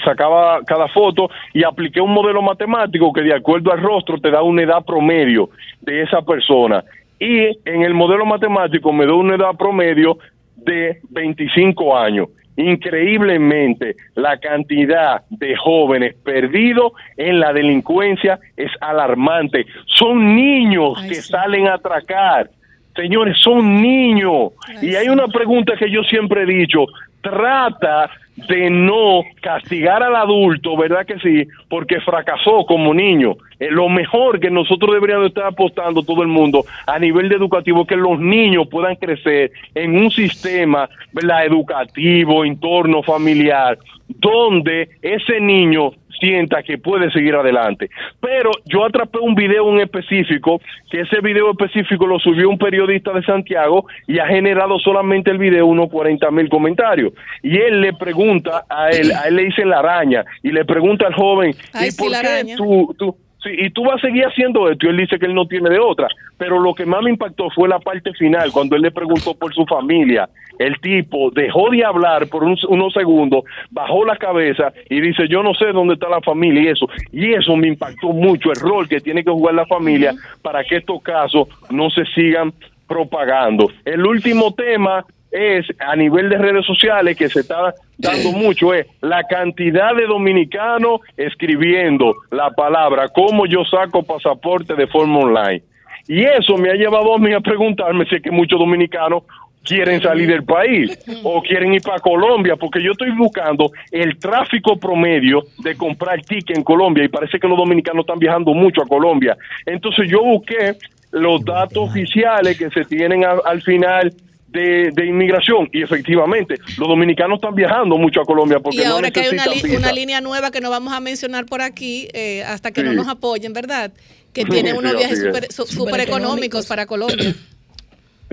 Speaker 10: sacaba cada foto y apliqué un modelo matemático que de acuerdo al rostro te da una edad promedio de esa persona. Y en el modelo matemático me da una edad promedio de 25 años. Increíblemente, la cantidad de jóvenes perdidos en la delincuencia es alarmante. Son niños que salen a atracar. Señores, son niños. y hay una pregunta que yo siempre he dicho. Trata de no castigar al adulto, ¿verdad que sí? Porque fracasó como niño. Eh, lo mejor que nosotros deberíamos estar apostando todo el mundo a nivel de educativo es que los niños puedan crecer en un sistema ¿verdad? educativo, entorno familiar, donde ese niño sienta que puede seguir adelante. Pero yo atrapé un video en específico, que ese video específico lo subió un periodista de Santiago y ha generado solamente el video unos 40 mil comentarios. Y él le pregunta a él, a él le dicen la araña, y le pregunta al joven,
Speaker 2: Ay,
Speaker 10: ¿y
Speaker 2: sí,
Speaker 10: por qué tú, tú, sí, y tú vas a seguir haciendo esto? Y él dice que él no tiene de otra. Pero lo que más me impactó fue la parte final, cuando él le preguntó por su familia. El tipo dejó de hablar por un- unos segundos, bajó la cabeza y dice, yo no sé dónde está la familia y eso. Y eso me impactó mucho, el rol que tiene que jugar la familia para que estos casos no se sigan propagando. El último tema es a nivel de redes sociales que se está dando mucho es la cantidad de dominicanos escribiendo la palabra cómo yo saco pasaporte de forma online. Y eso me ha llevado a mí a preguntarme si es que muchos dominicanos quieren salir del país o quieren ir para Colombia, porque yo estoy buscando el tráfico promedio de comprar ticket en Colombia y parece que los dominicanos están viajando mucho a Colombia. Entonces yo busqué los datos oficiales que se tienen a- al final de, de inmigración. Y efectivamente los dominicanos están viajando mucho a Colombia porque
Speaker 2: Y
Speaker 10: no
Speaker 2: ahora que hay una, li- línea nueva que no vamos a mencionar por aquí eh, hasta que no nos apoyen, ¿verdad? Que
Speaker 10: Sí,
Speaker 2: tiene
Speaker 10: sí,
Speaker 2: unos viajes súper su- súper económicos para Colombia.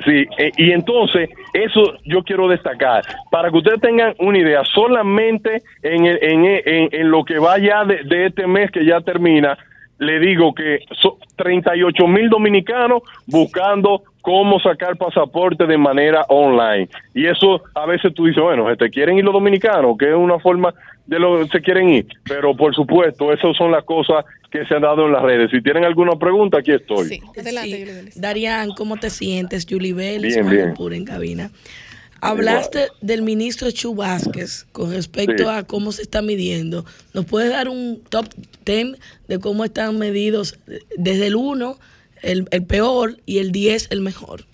Speaker 10: Sí, eh, y entonces eso yo quiero destacar, para que ustedes tengan una idea, solamente en, el- en, en, en lo que va ya de, de este mes que ya termina, le digo que son 38 mil dominicanos buscando cómo sacar pasaporte de manera online. Y eso a veces tú dices, bueno, ¿te quieren ir los dominicanos? Que es una forma de lo que se quieren ir. Pero por supuesto, esas son las cosas que se han dado en las redes. Si tienen alguna pregunta, aquí estoy.
Speaker 2: Adelante,
Speaker 4: Sí. Darian, ¿cómo te sientes? Julie Vélez,
Speaker 10: Bien, bien.
Speaker 4: Pura en cabina. Hablaste del ministro Chu Vázquez con respecto
Speaker 10: Sí.
Speaker 4: a cómo se está midiendo. ¿Nos puedes dar un top 10 de cómo están medidos desde el 1, el, el peor, y el 10, el mejor?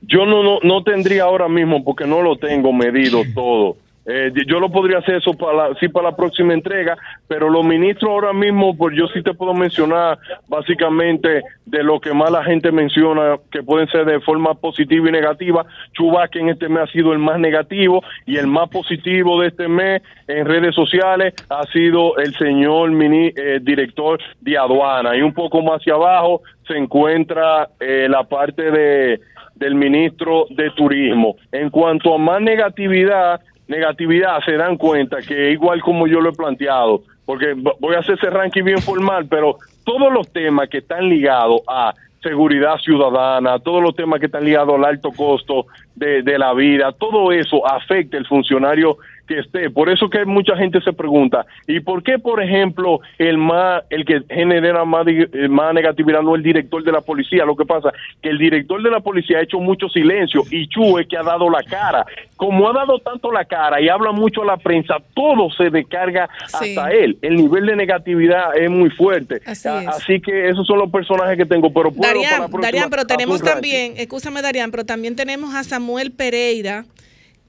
Speaker 10: Yo no, no, no tendría ahora mismo porque no lo tengo medido todo. Eh, yo lo podría hacer eso para la, sí para la próxima entrega, pero los ministros ahora mismo, pues yo sí te puedo mencionar básicamente de lo que más la gente menciona, que pueden ser de forma positiva y negativa. Chubaque en este mes ha sido el más negativo y el más positivo de este mes en redes sociales ha sido el señor mini, eh, director de aduana. Y un poco más hacia abajo se encuentra eh, la parte de del ministro de Turismo. En cuanto a más negatividad, negatividad se dan cuenta que igual como yo lo he planteado, porque voy a hacer ese ranking bien formal, pero todos los temas que están ligados a seguridad ciudadana, todos los temas que están ligados al alto costo de, de la vida, todo eso afecta el funcionario que esté. Por eso que mucha gente se pregunta, ¿y por qué, por ejemplo, el más el que genera más, eh, más negatividad no es el director de la policía? Lo que pasa que el director de la policía ha hecho mucho silencio y Chu es que ha dado la cara. Como ha dado tanto la cara y habla mucho a la prensa, todo se descarga
Speaker 2: Sí.
Speaker 10: hasta él. El nivel de negatividad es muy fuerte.
Speaker 2: Así
Speaker 10: A-
Speaker 2: es.
Speaker 10: Así que esos son los personajes que tengo, pero para próxima
Speaker 2: Darian, pero tenemos también, escúchame Darian, pero también tenemos a Samuel Pereira,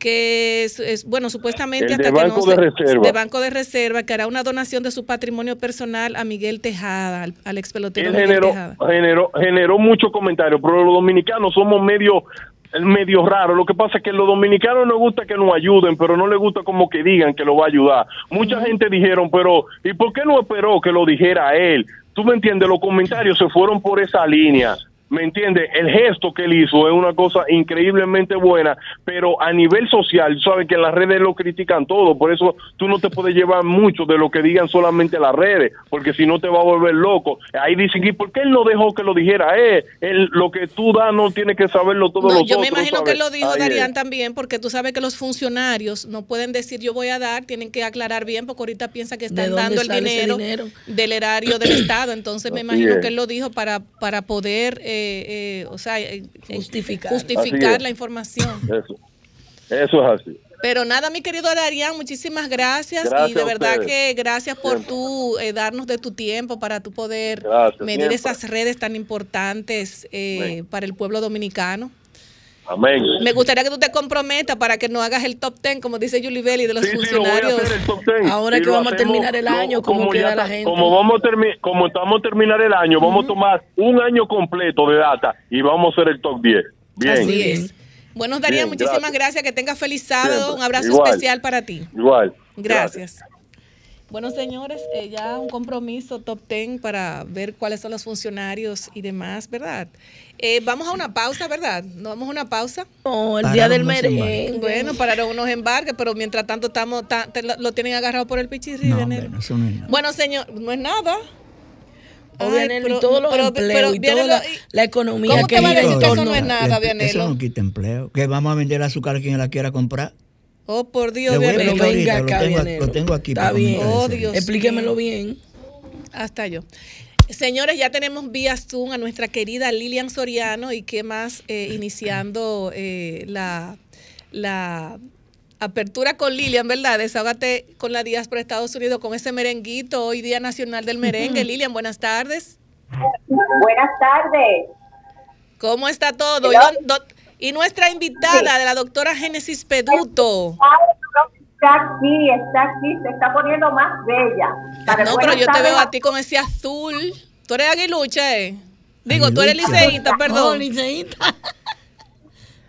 Speaker 2: que es, es, bueno, supuestamente hasta que
Speaker 10: Banco
Speaker 2: no
Speaker 10: de
Speaker 2: se-
Speaker 10: Reserva.
Speaker 2: de Banco de Reserva, que hará una donación de su patrimonio personal a Miguel Tejada, al, al ex pelotero
Speaker 10: Él
Speaker 2: Miguel
Speaker 10: generó,
Speaker 2: Tejada.
Speaker 10: generó, generó muchos comentarios, pero los dominicanos somos medio medio raros. Lo que pasa es que los dominicanos nos gusta que nos ayuden, pero no les gusta como que digan que lo va a ayudar. Mucha gente dijeron, pero ¿y por qué no esperó que lo dijera él? Tú me entiendes, los comentarios se fueron por esa línea. ¿Me entiende? El gesto que él hizo es una cosa increíblemente buena, pero a nivel social, saben que en las redes lo critican todo, por eso tú no te puedes llevar mucho de lo que digan solamente las redes, porque si no te va a volver loco. Ahí dicen, ¿y por qué él no dejó que lo dijera? Eh, él, lo que tú das no tiene que saberlo todos
Speaker 2: No,
Speaker 10: los
Speaker 2: yo me imagino
Speaker 10: ¿sabes?
Speaker 2: que lo dijo
Speaker 10: Ahí
Speaker 2: Darían
Speaker 10: es.
Speaker 2: también, porque tú sabes que los funcionarios no pueden decir yo voy a dar, tienen que aclarar bien, porque ahorita piensa que
Speaker 4: ¿De
Speaker 2: están dando el dinero,
Speaker 4: dinero?
Speaker 2: del erario del Estado. Entonces me imagino
Speaker 10: es.
Speaker 2: que él lo dijo para, para poder, eh, eh, o sea, eh, eh,
Speaker 4: Justificar.
Speaker 2: justificar la información.
Speaker 10: Eso, eso es así.
Speaker 2: Pero nada, mi querido Darían, muchísimas gracias,
Speaker 10: Gracias
Speaker 2: y de verdad que gracias por
Speaker 10: Siempre.
Speaker 2: tú eh, darnos de tu tiempo para tú poder
Speaker 10: Gracias,
Speaker 2: medir
Speaker 10: siempre.
Speaker 2: esas redes tan importantes eh, para el pueblo dominicano.
Speaker 10: Amén.
Speaker 2: Me gustaría que tú te comprometas para que no hagas el top ten, como dice Julie Belli, de los
Speaker 10: Sí, sí, lo voy a
Speaker 2: funcionarios.
Speaker 10: hacer el top 10.
Speaker 4: Ahora
Speaker 10: Y
Speaker 4: que vamos a terminar el año, ¿cómo
Speaker 10: como
Speaker 4: queda
Speaker 10: ya
Speaker 4: la gente?
Speaker 10: Como vamos a termi- como estamos a terminar el año, vamos a tomar un año completo de data y vamos a hacer el top 10. Bien.
Speaker 2: Así es. Bueno,
Speaker 10: Bien,
Speaker 2: muchísimas
Speaker 10: gracias.
Speaker 2: gracias. Que tengas feliz sábado.
Speaker 10: Siempre.
Speaker 2: Un abrazo
Speaker 10: Igual.
Speaker 2: especial para ti.
Speaker 10: Igual.
Speaker 2: Gracias. Bueno, señores, eh, ya un compromiso top ten para ver cuáles son los funcionarios y demás, ¿verdad? Eh, vamos a una pausa, ¿verdad? ¿No vamos a una pausa?
Speaker 4: No, el
Speaker 3: Pararon
Speaker 4: día del merengue.
Speaker 2: Bueno, para unos embarques, pero mientras tanto estamos ta- te lo, lo tienen agarrado por el pichirri,
Speaker 3: No,
Speaker 2: Vianelo.
Speaker 3: hombre, no, eso no es nada.
Speaker 2: Bueno, señor, no es nada.
Speaker 4: Oh,
Speaker 2: Ay,
Speaker 4: Vianelo,
Speaker 2: pero-
Speaker 4: y todos los
Speaker 2: pero-
Speaker 4: empleos
Speaker 2: pero
Speaker 4: y
Speaker 2: Vianelo,
Speaker 4: toda la, economía
Speaker 2: ¿Cómo
Speaker 4: que
Speaker 2: te va a decir que eso no es nada, Vianelo?
Speaker 3: Eso no quita empleo. Que vamos a vender azúcar a quien la quiera comprar.
Speaker 2: Oh, por Dios, Vianelo.
Speaker 4: venga
Speaker 3: ahorita,
Speaker 4: acá,
Speaker 3: lo, tengo, lo tengo aquí.
Speaker 4: Está bien.
Speaker 2: Oh. Dios.
Speaker 4: Explíquemelo bien.
Speaker 2: Hasta yo. Señores, ya tenemos vía Zoom a nuestra querida Lilian Soriano y qué más eh, iniciando eh, la, la apertura con Lilian, ¿verdad? Desahógate con la diáspora de Estados Unidos con ese merenguito, hoy Día Nacional del Merengue. Lilian, buenas tardes.
Speaker 11: Buenas tardes.
Speaker 2: ¿Cómo está todo? Y,
Speaker 11: Hello.
Speaker 2: don- don- y nuestra invitada, de la doctora Génesis Peduto.
Speaker 11: Está aquí, está aquí, se está poniendo más bella. Para
Speaker 2: No, pero yo te veo a ti con ese azul. Tú eres aguilucha, ¿eh? Digo, tú eres
Speaker 3: Aguilucha.
Speaker 6: No,
Speaker 2: perdón.
Speaker 6: liceísta.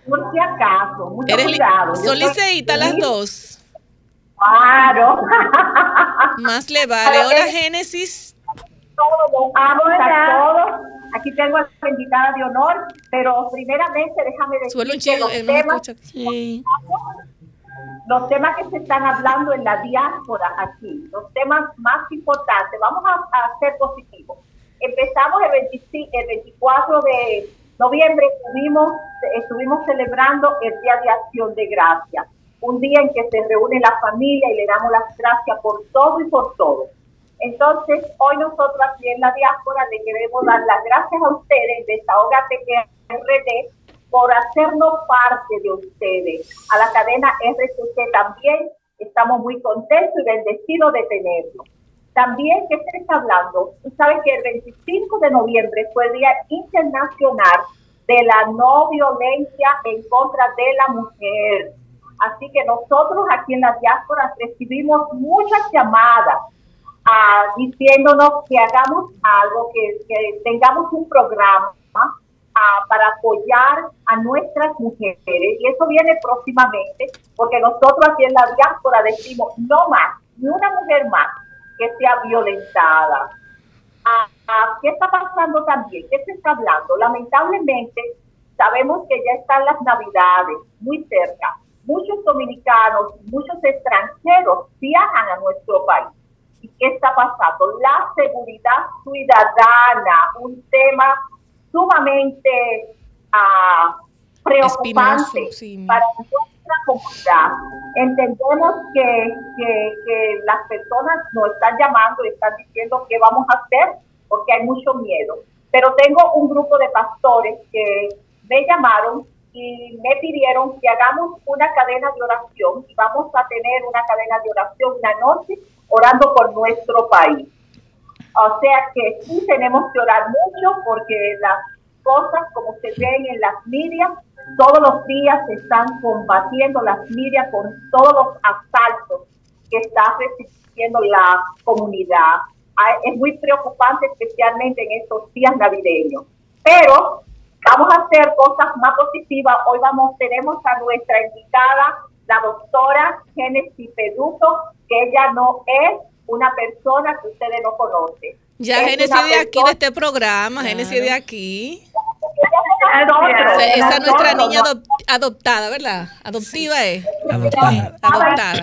Speaker 11: Por si acaso, mucho
Speaker 2: Eres
Speaker 11: cuidado.
Speaker 2: Son liceístas las dos.
Speaker 11: Claro.
Speaker 2: Más le vale. Hola, Génesis.
Speaker 11: Todos, amo a todos. Aquí tengo a la invitada de honor, pero primeramente déjame decir
Speaker 2: Suelo un
Speaker 11: que los
Speaker 2: eh, no me
Speaker 11: temas
Speaker 2: escucha.
Speaker 6: Sí.
Speaker 11: los temas que se están hablando en la diáspora aquí, los temas más importantes, vamos a, a ser positivos. Empezamos el, 25 el 24 de noviembre, estuvimos, estuvimos celebrando el Día de Acción de Gracias, un día en que se reúne la familia y le damos las gracias por todo y por todo. Entonces, hoy nosotros aquí en la diáspora le queremos dar las gracias a ustedes, Desahogate RD, por hacernos parte de ustedes. A la cadena RCC también estamos muy contentos y bendecidos de tenerlo. También, ¿qué se está hablando? Tú sabes que el 25 de noviembre fue el Día Internacional de la No Violencia en contra de la Mujer. Así que nosotros aquí en la diáspora recibimos muchas llamadas ah, diciéndonos que hagamos algo, que, que tengamos un programa para apoyar a nuestras mujeres. Y eso viene próximamente, porque nosotros aquí en la diáspora decimos no más, ni una mujer más que sea violentada. Ah, ah, ¿Qué está pasando también? ¿Qué se está hablando? Lamentablemente, sabemos que ya están las navidades muy cerca. Muchos dominicanos, muchos extranjeros viajan a nuestro país. ¿Y qué está pasando? La seguridad ciudadana, un tema sumamente ah, preocupante
Speaker 2: sí.
Speaker 11: para nuestra comunidad. Entendemos que, que, que las personas nos están llamando y están diciendo qué vamos a hacer porque hay mucho miedo. Pero tengo un grupo de pastores que me llamaron y me pidieron que hagamos una cadena de oración y vamos a tener una cadena de oración una noche orando por nuestro país. O sea que sí tenemos que orar mucho porque las cosas como se ven en las medias, todos los días se están combatiendo las medias con todos los asaltos que está resistiendo la comunidad. Es muy preocupante especialmente en estos días navideños. Pero vamos a hacer cosas más positivas. Hoy vamos, tenemos a nuestra invitada, la doctora Genesis Peduto, que ella no es una persona que ustedes no conocen.
Speaker 2: Ya
Speaker 11: Es
Speaker 2: Génesis de aquí, de este programa,
Speaker 4: Claro.
Speaker 2: Génesis de aquí. Esa, esa es nuestra niña adop- adoptada, ¿verdad? Adoptiva es.
Speaker 3: Adoptada.
Speaker 2: Adoptada.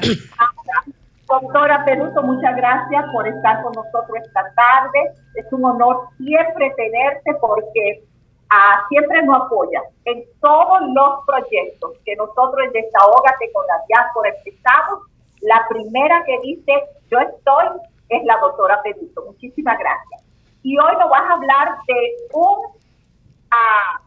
Speaker 11: Doctora Peruso, muchas gracias por estar con nosotros esta tarde. Es un honor siempre tenerte porque ah, siempre nos apoya en todos los proyectos que nosotros en Desahógate con la diáspora empezamos. La primera que dice yo estoy es la doctora Peruso. Muchísimas gracias. Y hoy nos vas a hablar de un a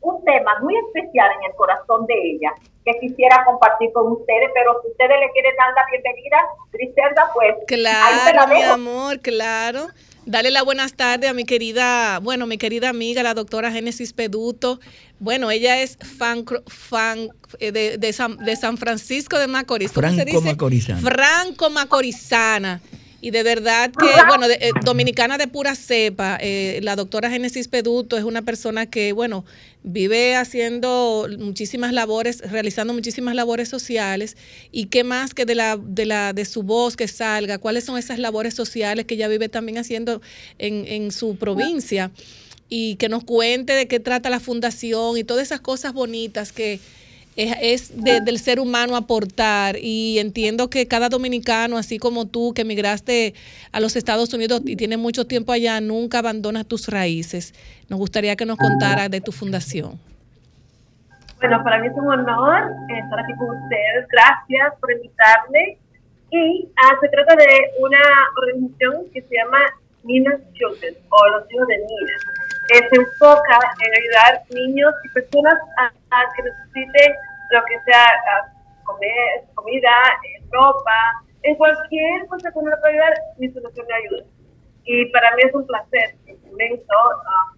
Speaker 11: un tema muy especial en el corazón de ella que quisiera compartir con ustedes, pero si ustedes le quieren dar la bienvenida, Griselda, pues ahí te la
Speaker 2: Claro, mi amor, claro. Dale la buenas tardes a mi querida, bueno, mi querida amiga, la doctora Génesis Peduto. Bueno, ella es fan, fan eh, de, de San, de San Francisco de Macorís. ¿Cómo se
Speaker 3: Franco? Macorizana.
Speaker 2: Franco Macorizana. Y de verdad que, bueno, de- eh, dominicana de pura cepa, eh, la doctora Génesis Peduto es una persona que, bueno, vive haciendo muchísimas labores, realizando muchísimas labores sociales. Y qué más que de, la, de, la, de su voz que salga, cuáles son esas labores sociales que ella vive también haciendo en, en su provincia. Y que nos cuente de qué trata la fundación y todas esas cosas bonitas que es, es de- del ser humano aportar y entiendo que cada dominicano, así como tú que emigraste a los Estados Unidos y tienes mucho tiempo allá, nunca abandonas tus raíces. Nos gustaría que nos contaras de tu fundación.
Speaker 12: Bueno, para mí es un honor estar aquí con ustedes. Gracias por invitarme. Y ah, se trata de una organización que se llama Nina's Children o los hijos de Nina. Eh, se enfoca en ayudar niños y personas a, a que necesiten lo que sea comer, comida, eh, ropa, en cualquier cosa que uno pueda ayudar, mi solución de ayuda. Y para mí es un placer inmenso. ah,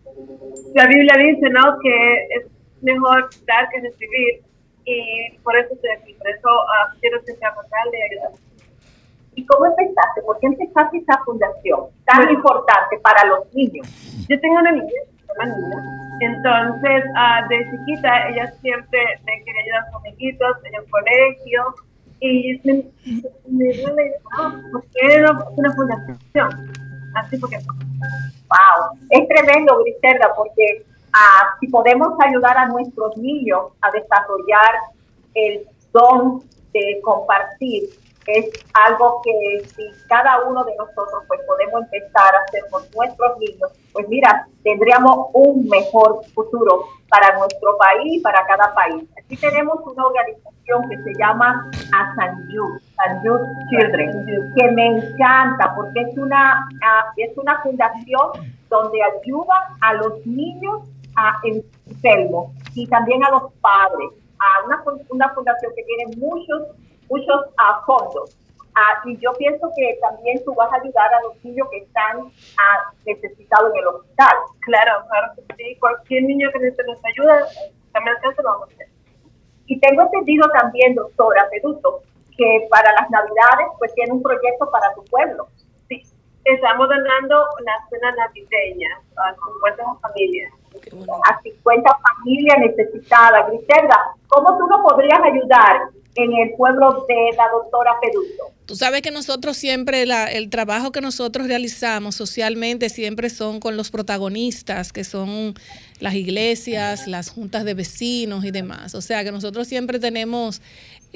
Speaker 12: la Biblia dice, ¿no? Que es mejor dar que recibir y por eso estoy aquí, por eso ah, quiero ser capaz de ayudar.
Speaker 11: ¿Y cómo empezaste? ¿Por qué empezaste esa fundación tan importante para los niños?
Speaker 12: Yo tengo una niña, llama Nina, entonces ah, de chiquita ella siempre me quería ayudar con amiguitos en el colegio y me, me ¿por qué no una fundación? Así porque
Speaker 11: Wow, es tremendo, Griselda, porque ah, si podemos ayudar a nuestros niños a desarrollar el don de compartir, es algo que si cada uno de nosotros pues podemos empezar a hacer con nuestros niños, pues mira, tendríamos un mejor futuro para nuestro país y para cada país. Aquí tenemos una organización que se llama Asanyu, Asanyu Children, que me encanta porque es una, ah, es una fundación donde ayuda a los niños a enfermos y también a los padres. A una, una fundación que tiene muchos, muchos ah, fondos. Ah, y yo pienso que también tú vas a ayudar a los niños que están ah, necesitados en el hospital.
Speaker 12: Claro, claro que sí. Cualquier niño que necesite ayuda, también alcance lo vamos a hacer.
Speaker 11: Y tengo entendido también, doctora Peduto, que para las Navidades pues tiene un proyecto para tu pueblo.
Speaker 12: Sí, estamos donando una cena navideña a 50 familias.
Speaker 11: A 50 familias necesitadas. Griselda, ¿cómo tú nos podrías ayudar en el pueblo de la doctora Peduto?
Speaker 2: Tú sabes que nosotros siempre, la- el trabajo que nosotros realizamos socialmente siempre son con los protagonistas, que son las iglesias, las juntas de vecinos y demás. O sea que nosotros siempre tenemos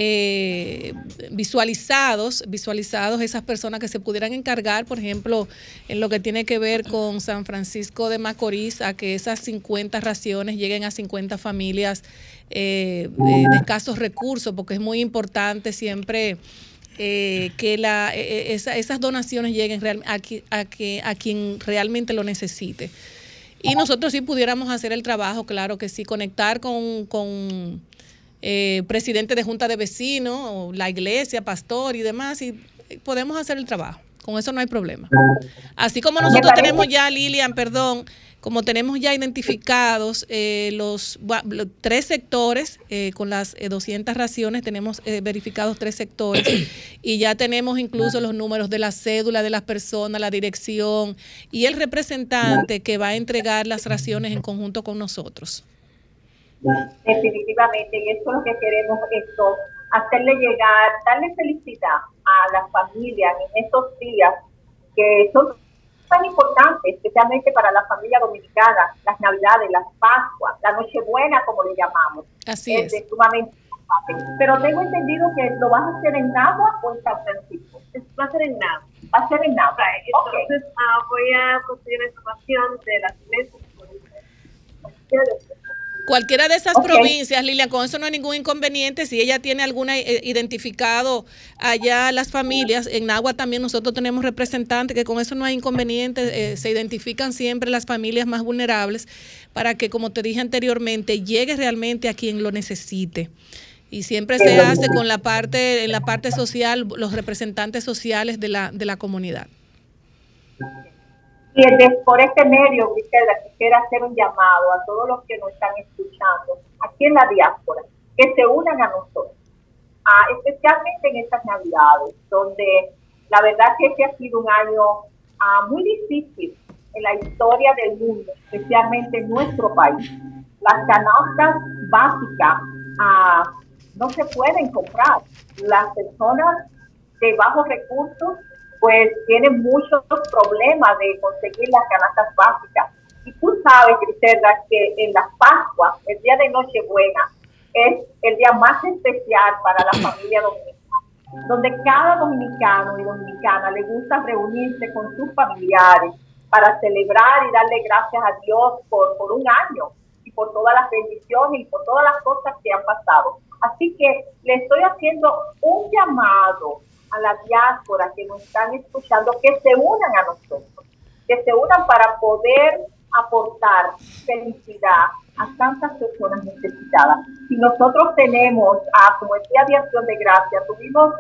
Speaker 2: eh, visualizados, visualizados esas personas que se pudieran encargar, por ejemplo, en lo que tiene que ver con San Francisco de Macorís, a que esas 50 raciones lleguen a 50 familias eh, de, de escasos recursos, porque es muy importante siempre eh, que la, eh, eh, esa- esas donaciones lleguen real- a, qui- a que, a quien realmente lo necesite. Y nosotros sí pudiéramos hacer el trabajo, claro que sí, conectar con, con eh, presidente de junta de vecinos, o la iglesia, pastor y demás, y podemos hacer el trabajo. Con eso no hay problema. Así como nosotros tenemos ya, Lilian, perdón, como tenemos ya identificados eh, los, tres sectores eh, con las eh, 200 raciones, tenemos eh, verificados tres sectores y ya tenemos incluso los números de la cédula de las personas, la dirección y el representante que va a entregar las raciones en conjunto con nosotros.
Speaker 11: Definitivamente, y eso es lo que queremos, esto, hacerle llegar, darle felicidad a las familias en estos días que son tan importante, especialmente para la familia dominicana, las Navidades, las Pascuas, la Nochebuena, como le llamamos.
Speaker 2: Así es.
Speaker 11: es sumamente importante. Pero tengo entendido que lo vas a hacer en Nagua o en San Francisco.
Speaker 12: Va a ser en Nagua.
Speaker 11: Va a ser en Nagua. Ok.
Speaker 12: Entonces ah, voy a conseguir la información de las iglesias.
Speaker 2: Cualquiera de esas provincias, Lilian, con eso no hay ningún inconveniente. Si ella tiene alguna eh, identificado allá las familias, en Agua también nosotros tenemos representantes que con eso no hay inconveniente. eh, se identifican siempre las familias más vulnerables para que, como te dije anteriormente, llegue realmente a quien lo necesite. Y siempre se hace con la parte, en la parte social, los representantes sociales de la, de la comunidad.
Speaker 11: Y de- por este medio, Griselda, quisiera hacer un llamado a todos los que nos están escuchando aquí en la diáspora, que se unan a nosotros, ah, especialmente en estas Navidades, donde la verdad que este ha sido un año ah, muy difícil en la historia del mundo, especialmente en nuestro país. Las canastas básicas ah, no se pueden comprar. Las personas de bajos recursos pues tienen muchos problemas de conseguir las canastas básicas. Y tú sabes, Griselda, que en las Pascuas, el día de Nochebuena, es el día más especial para la familia dominicana, donde cada dominicano y dominicana le gusta reunirse con sus familiares para celebrar y darle gracias a Dios por, por un año y por todas las bendiciones y por todas las cosas que han pasado. Así que le estoy haciendo un llamado a la diáspora que nos están escuchando que se unan a nosotros, que se unan para poder aportar felicidad a tantas personas necesitadas. Si nosotros tenemos, ah, como Día de Acción de Gracia, tuvimos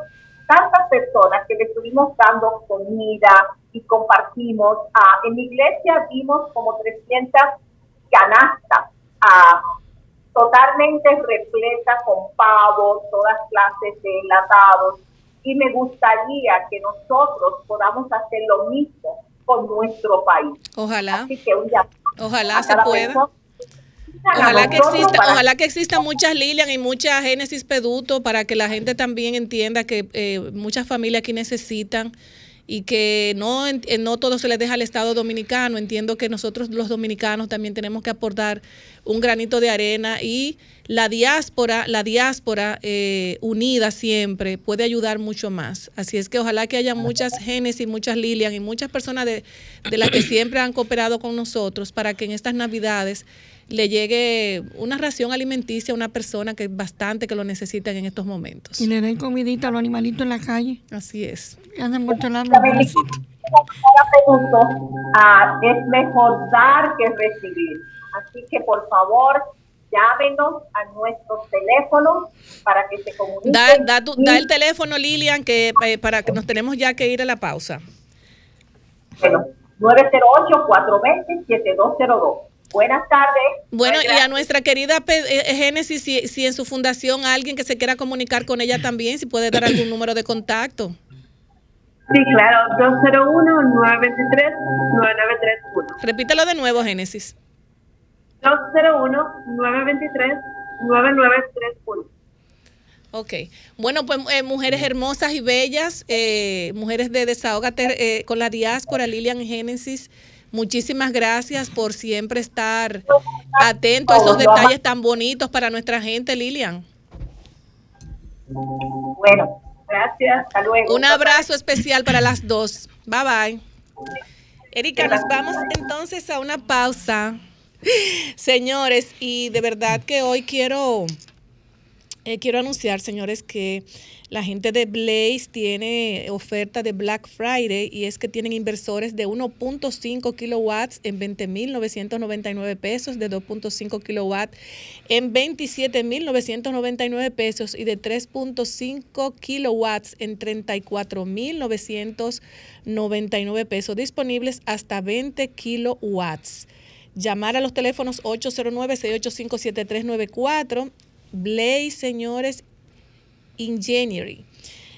Speaker 11: tantas personas que le estuvimos dando comida y compartimos. ah, en mi iglesia vimos como 300 canastas ah, totalmente repletas con pavos, todas clases de enlatados. Y me gustaría que nosotros podamos hacer lo mismo con nuestro país.
Speaker 2: Ojalá.
Speaker 11: Así que un
Speaker 2: Ojalá se pueda.
Speaker 11: persona.
Speaker 2: Ojalá que exista, ojalá que exista muchas Lilian y muchas Génesis Peduto para que la gente también entienda que eh, muchas familias aquí necesitan y que no, en- no todo se les deja al Estado dominicano. Entiendo que nosotros los dominicanos también tenemos que aportar un granito de arena y la diáspora, la diáspora eh, unida siempre puede ayudar mucho más. Así es que ojalá que haya muchas Génesis, muchas Lilian y muchas personas de, de las que siempre han cooperado con nosotros para que en estas Navidades le llegue una ración alimenticia a una persona que es bastante que lo necesitan en estos momentos.
Speaker 6: Y le den comidita a los animalitos en la calle.
Speaker 2: Así es.
Speaker 6: Andan
Speaker 11: ah, es mejor dar que recibir. Así que por favor, llámenos a nuestros teléfonos para que se comuniquen.
Speaker 2: Da, da, tu-
Speaker 11: y-
Speaker 2: da el teléfono, Lilian, que eh, para que nos tenemos ya que ir a la pausa.
Speaker 11: Bueno, 908-420-7202. Buenas tardes.
Speaker 2: Bueno, y a nuestra querida Pe- eh, Génesis, si, si en su fundación alguien que se quiera comunicar con ella también, si puede dar algún número de contacto.
Speaker 12: Sí, claro, 201-923-9931.
Speaker 2: Repítelo de nuevo, Génesis.
Speaker 12: 201-923-9931.
Speaker 2: Ok. Bueno, pues eh, mujeres hermosas y bellas, eh, mujeres de Desahógate eh, con la diáspora, Lilian Génesis, muchísimas gracias por siempre estar atento a esos detalles tan bonitos para nuestra gente, Lilian.
Speaker 11: Bueno, gracias. Hasta luego.
Speaker 2: Un abrazo especial para las dos. Bye bye. Erika, nos vamos entonces a una pausa. Señores, y de verdad que hoy quiero, eh, quiero anunciar, señores, que la gente de Blaze tiene oferta de Black Friday y es que tienen inversores de 1.5 kilowatts en 20.999 pesos, de 2.5 kilowatts en 27.999 pesos y de 3.5 kilowatts en 34.999 pesos, disponibles hasta 20 kilowatts. Llamar a los teléfonos 809-685-7394. Blaze, señores, Engineering.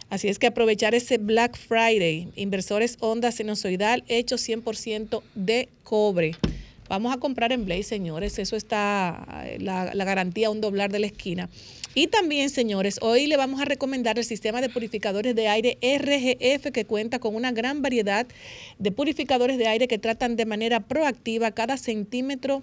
Speaker 2: Así es que aprovechar ese Black Friday, inversores onda sinusoidal hecho 100% de cobre. Vamos a comprar en Blaze, señores. Eso está, eh, la, la garantía, un doblar de la esquina. Y también, señores, hoy le vamos a recomendar el sistema de purificadores de aire RGF que cuenta con una gran variedad de purificadores de aire que tratan de manera proactiva cada centímetro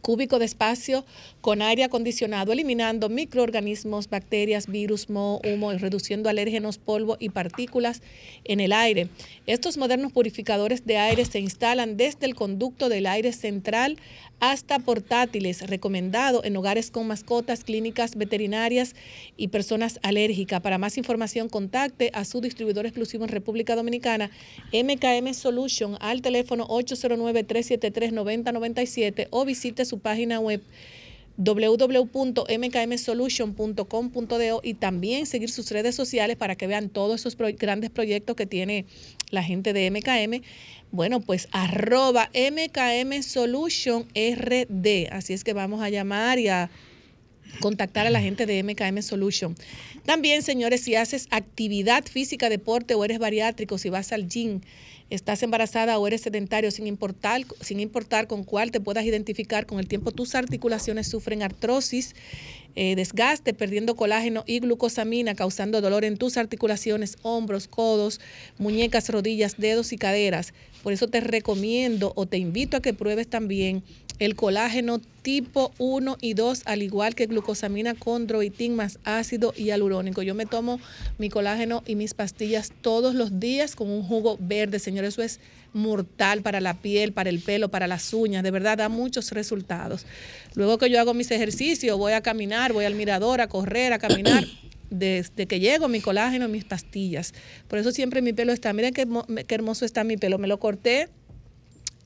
Speaker 2: cúbico de espacio con aire acondicionado, eliminando microorganismos, bacterias, virus, humo, y reduciendo alérgenos, polvo y partículas en el aire. Estos modernos purificadores de aire se instalan desde el conducto del aire central hasta portátiles, recomendado en hogares con mascotas, clínicas veterinarias y personas alérgicas. Para más información, contacte a su distribuidor exclusivo en República Dominicana, MKM Solution, al teléfono 809-373-9097 o visite su página web www.mkmsolution.com.do y también seguir sus redes sociales para que vean todos esos grandes proyectos que tiene la gente de MKM. Bueno, pues arroba MKM Solution RD. Así es que vamos a llamar y a contactar a la gente de MKM Solution. También, señores, si haces actividad física, deporte o eres bariátrico, si vas al gym, estás embarazada o eres sedentario, sin importar, sin importar con cuál te puedas identificar, con el tiempo tus articulaciones sufren artrosis, eh, desgaste, perdiendo colágeno y glucosamina, causando dolor en tus articulaciones, hombros, codos, muñecas, rodillas, dedos y caderas. Por eso te recomiendo o te invito a que pruebes también el colágeno tipo 1 y 2, al igual que glucosamina con droitín más ácido hialurónico. Yo me tomo mi colágeno y mis pastillas todos los días con un jugo verde, señor. Eso es mortal para la piel, para el pelo, para las uñas. De verdad, da muchos resultados. Luego que yo hago mis ejercicios, voy a caminar, voy al mirador, a correr, a caminar. Desde que llego, mi colágeno, mis pastillas. Por eso siempre mi pelo está. Miren qué, qué hermoso está mi pelo. Me lo corté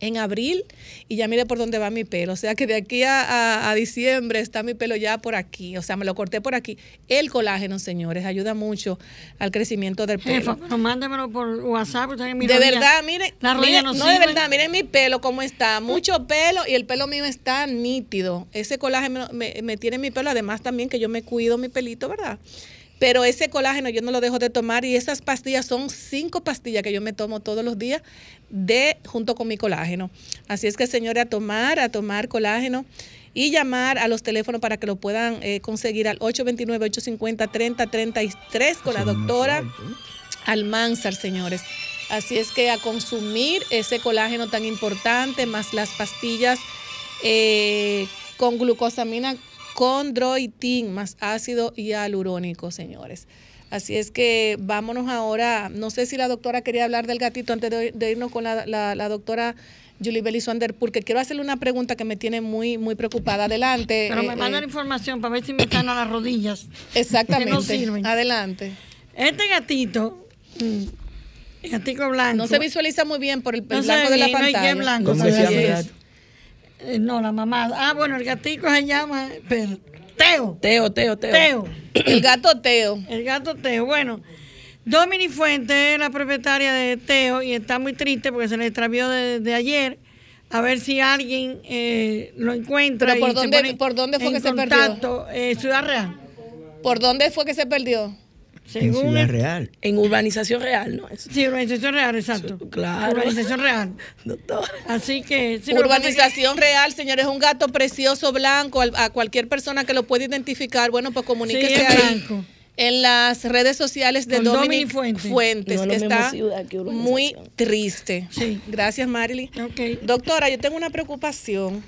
Speaker 2: en abril y ya mire por dónde va mi pelo. O sea que de aquí a, a- a diciembre está mi pelo ya por aquí. O sea, me lo corté por aquí. El colágeno, señores, ayuda mucho al crecimiento del pelo.
Speaker 6: Jefa, pero mándemelo por WhatsApp. usted
Speaker 2: De
Speaker 6: rodilla-
Speaker 2: verdad, mire,
Speaker 6: la rodilla
Speaker 2: mire,
Speaker 6: no
Speaker 2: no, de verdad, miren mi pelo cómo está, mucho pelo y el pelo mío está nítido. Ese colágeno me, me tiene mi pelo, además también que yo me cuido mi pelito, ¿verdad? Pero ese colágeno yo no lo dejo de tomar y esas pastillas son cinco pastillas que yo me tomo todos los días de junto con mi colágeno. Así es que señores, a tomar, a tomar colágeno y llamar a los teléfonos para que lo puedan eh, conseguir al 829-850-3033 con la doctora Almanzar, señores. Así es que a consumir ese colágeno tan importante, más las pastillas eh, con glucosamina con droitín, más ácido hialurónico, señores. Así es que vámonos ahora. No sé si la doctora quería hablar del gatito antes de, de irnos con la, la- la doctora Julie Belisander, porque quiero hacerle una pregunta que me tiene muy, muy preocupada. Adelante.
Speaker 6: Pero
Speaker 2: eh,
Speaker 6: me mandan
Speaker 2: eh,
Speaker 6: información para ver si me están a las rodillas.
Speaker 2: Exactamente.
Speaker 6: Que no sirven.
Speaker 2: Adelante.
Speaker 6: Este gatito, el gatico blanco.
Speaker 2: No se visualiza muy bien por el, el
Speaker 6: No se
Speaker 2: blanco de la
Speaker 6: bien, no hay
Speaker 2: pantalla.
Speaker 6: que blanco,
Speaker 3: ¿Cómo
Speaker 6: se
Speaker 3: se
Speaker 6: ve
Speaker 3: llama el
Speaker 6: así.
Speaker 3: gato?
Speaker 6: Eh, no, la mamá. Ah, bueno, el gatico se llama espera, Teo.
Speaker 4: Teo, Teo, Teo.
Speaker 6: Teo.
Speaker 2: El gato Teo.
Speaker 6: El gato Teo. Bueno, Domini Fuente es la propietaria de Teo y está muy triste porque se le extravió de, de ayer. A ver si alguien eh, lo encuentra.
Speaker 2: ¿Pero por
Speaker 6: y se
Speaker 2: dónde-
Speaker 6: pone
Speaker 2: por dónde fue
Speaker 6: en
Speaker 2: que se perdió?
Speaker 6: contacto. Eh, Ciudad Real.
Speaker 2: ¿Por dónde fue que se perdió?
Speaker 3: En
Speaker 6: Según
Speaker 3: Ciudad
Speaker 6: el-
Speaker 3: Real.
Speaker 4: En urbanización real, ¿no es?
Speaker 6: Sí, urbanización real, exacto.
Speaker 4: Claro.
Speaker 6: Urbanización real.
Speaker 4: Doctor.
Speaker 6: Así que. sí, es
Speaker 2: Urbanización real, señores, un gato precioso blanco. A cualquier persona que lo pueda identificar, bueno, pues comuníquese
Speaker 6: Sí, es
Speaker 2: ahí
Speaker 6: blanco.
Speaker 2: en las redes sociales de Dominic
Speaker 6: Dominic Fuentes.
Speaker 2: Fuentes,
Speaker 4: No es
Speaker 2: que está
Speaker 4: ciudad que
Speaker 2: muy triste.
Speaker 6: Sí.
Speaker 2: Gracias, Marily.
Speaker 6: Ok.
Speaker 2: Doctora, yo tengo una preocupación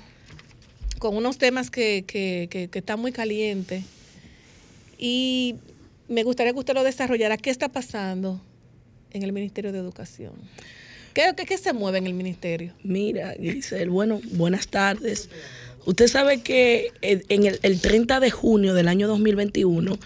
Speaker 2: con unos temas que, que, que- que están muy calientes y me gustaría que usted lo desarrollara. ¿Qué está pasando en el Ministerio de Educación? ¿Qué, qué, qué se mueve en el ministerio?
Speaker 4: Mira, Grisel, bueno, buenas tardes. Usted sabe que eh, en el, el 30 de junio del año 2021,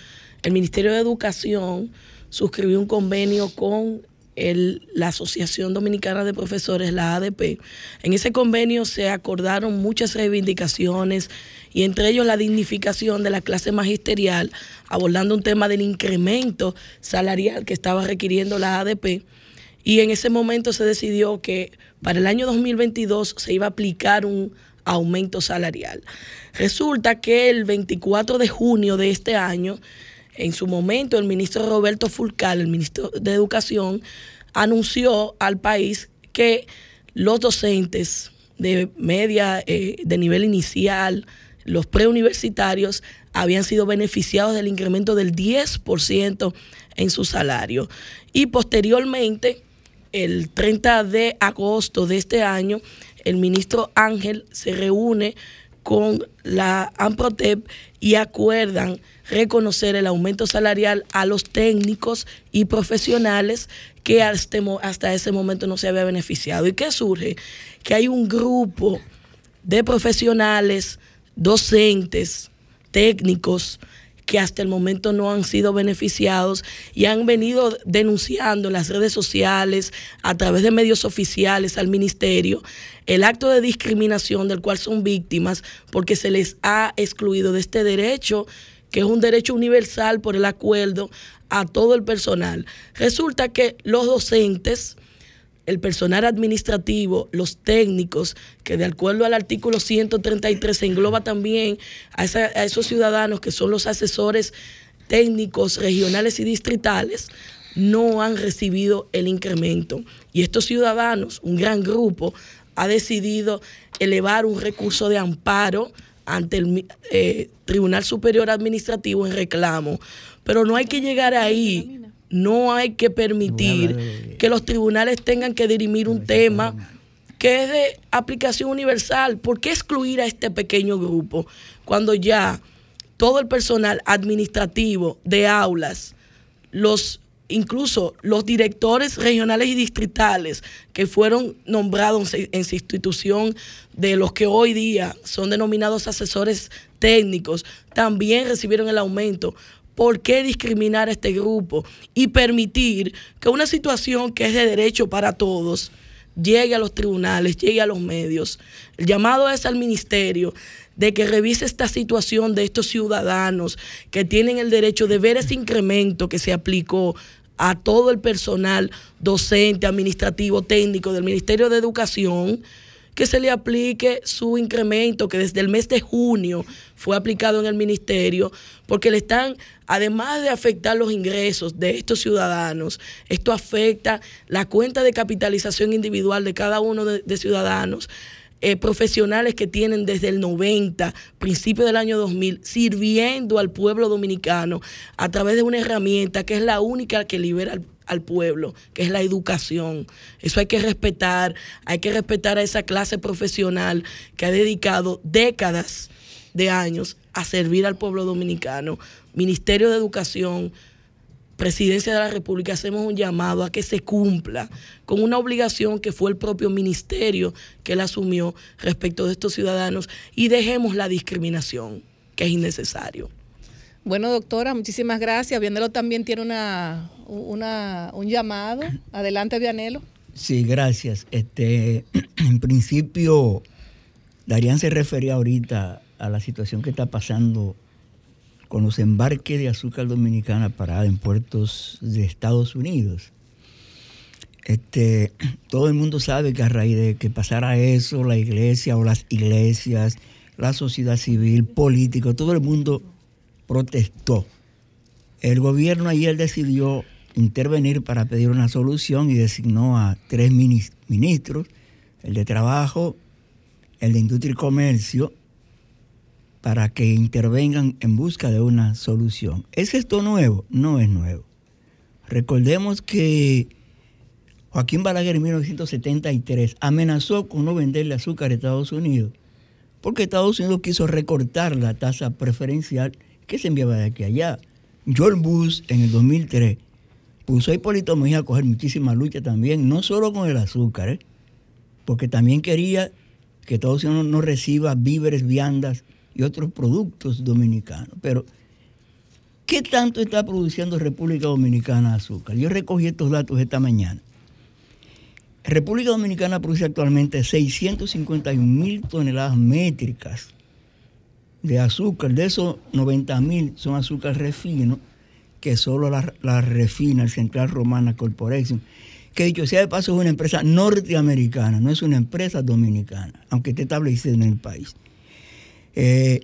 Speaker 4: el Ministerio de Educación suscribió un convenio con el- la Asociación Dominicana de Profesores, la ADP. En ese convenio se acordaron muchas reivindicaciones y entre ellos la dignificación de la clase magisterial, abordando un tema del incremento salarial que estaba requiriendo la ADP. Y en ese momento se decidió que para el año 2022 se iba a aplicar un aumento salarial. Resulta que el 24 de junio de este año, en su momento, el ministro Roberto Fulcal, el ministro de Educación, anunció al país que los docentes de media, eh, de nivel inicial, los preuniversitarios, habían sido beneficiados del incremento del 10% en su salario. Y posteriormente, el 30 de agosto de este año, el ministro Ángel se reúne con la AMPROTEP y acuerdan reconocer el aumento salarial a los técnicos y profesionales que hasta ese momento no se había beneficiado. ¿Y qué surge? Que hay un grupo de profesionales, docentes, técnicos, que hasta el momento no han sido beneficiados y han venido denunciando en las redes sociales, a través de medios oficiales al ministerio, el acto de discriminación del cual son víctimas porque se les ha excluido de este derecho, que es un derecho universal por el acuerdo a todo el personal. Resulta que los docentes, el personal administrativo, los técnicos, que de acuerdo al artículo 133 se engloba también a, a esos ciudadanos que son los asesores técnicos regionales y distritales, no han recibido el incremento. Y estos ciudadanos, un gran grupo, ha decidido elevar un recurso de amparo ante el eh, Tribunal Superior Administrativo en reclamo. Pero no hay que llegar ahí no hay que permitir que los tribunales tengan que dirimir un tema que es de aplicación universal. ¿Por qué excluir a este pequeño grupo cuando ya todo el personal administrativo de aulas, los incluso los directores regionales y distritales que fueron nombrados en su institución de los que hoy día son denominados asesores técnicos, también recibieron el aumento ¿Por qué discriminar a este grupo y permitir que una situación que es de derecho para todos llegue a los tribunales, llegue a los medios? El llamado es al ministerio de que revise esta situación de estos ciudadanos que tienen el derecho de ver ese incremento que se aplicó a todo el personal docente, administrativo, técnico del Ministerio de Educación que se le aplique su incremento que desde el mes de junio fue aplicado en el ministerio, porque le están, además de afectar los ingresos de estos ciudadanos, esto afecta la cuenta de capitalización individual de cada uno de, ciudadanos. Eh, profesionales que tienen desde el 90, principio del año 2000, sirviendo al pueblo dominicano a través de una herramienta que es la única que libera al al pueblo, que es la educación. Eso hay que respetar, hay que respetar a esa clase profesional que ha dedicado décadas de años a servir al pueblo dominicano. Ministerio de Educación, Presidencia de la República, hacemos un llamado a que se cumpla con una obligación que fue el propio ministerio que él asumió respecto de estos ciudadanos y dejemos la discriminación, que es innecesario.
Speaker 2: Bueno, doctora, muchísimas gracias. Viéndolo también tiene una, un llamado. Adelante, Vianelo.
Speaker 3: Sí, gracias. Este, en principio, Darían se refería ahorita a la situación que está pasando con los embarques de azúcar dominicana parada en puertos de Estados Unidos. Este, todo el mundo sabe que a raíz de que pasara eso, la iglesia o las iglesias, la sociedad civil, político, todo el mundo protestó. El gobierno ayer decidió intervenir para pedir una solución y designó a tres ministros, el de Trabajo, el de Industria y Comercio, para que intervengan en busca de una solución. ¿Es esto nuevo? No es nuevo. Recordemos que Joaquín Balaguer en 1973 amenazó con no venderle azúcar a Estados Unidos, porque Estados Unidos quiso recortar la tasa preferencial que se enviaba de aquí a allá. George Bush en el 2003 puso a Hipólito Mejía a coger muchísima lucha también, no solo con el azúcar, ¿eh? porque también quería que Estados Unidos no reciba víveres, viandas y otros productos dominicanos. Pero, ¿qué tanto está produciendo República Dominicana azúcar? Yo recogí estos datos esta mañana. República Dominicana produce actualmente 651 mil toneladas métricas de azúcar. De esos 90 mil son azúcar refino, que solo la, refina el Central Romana Corporation, que dicho sea de paso es una empresa norteamericana, no es una empresa dominicana, aunque esté establecida en el país. Eh,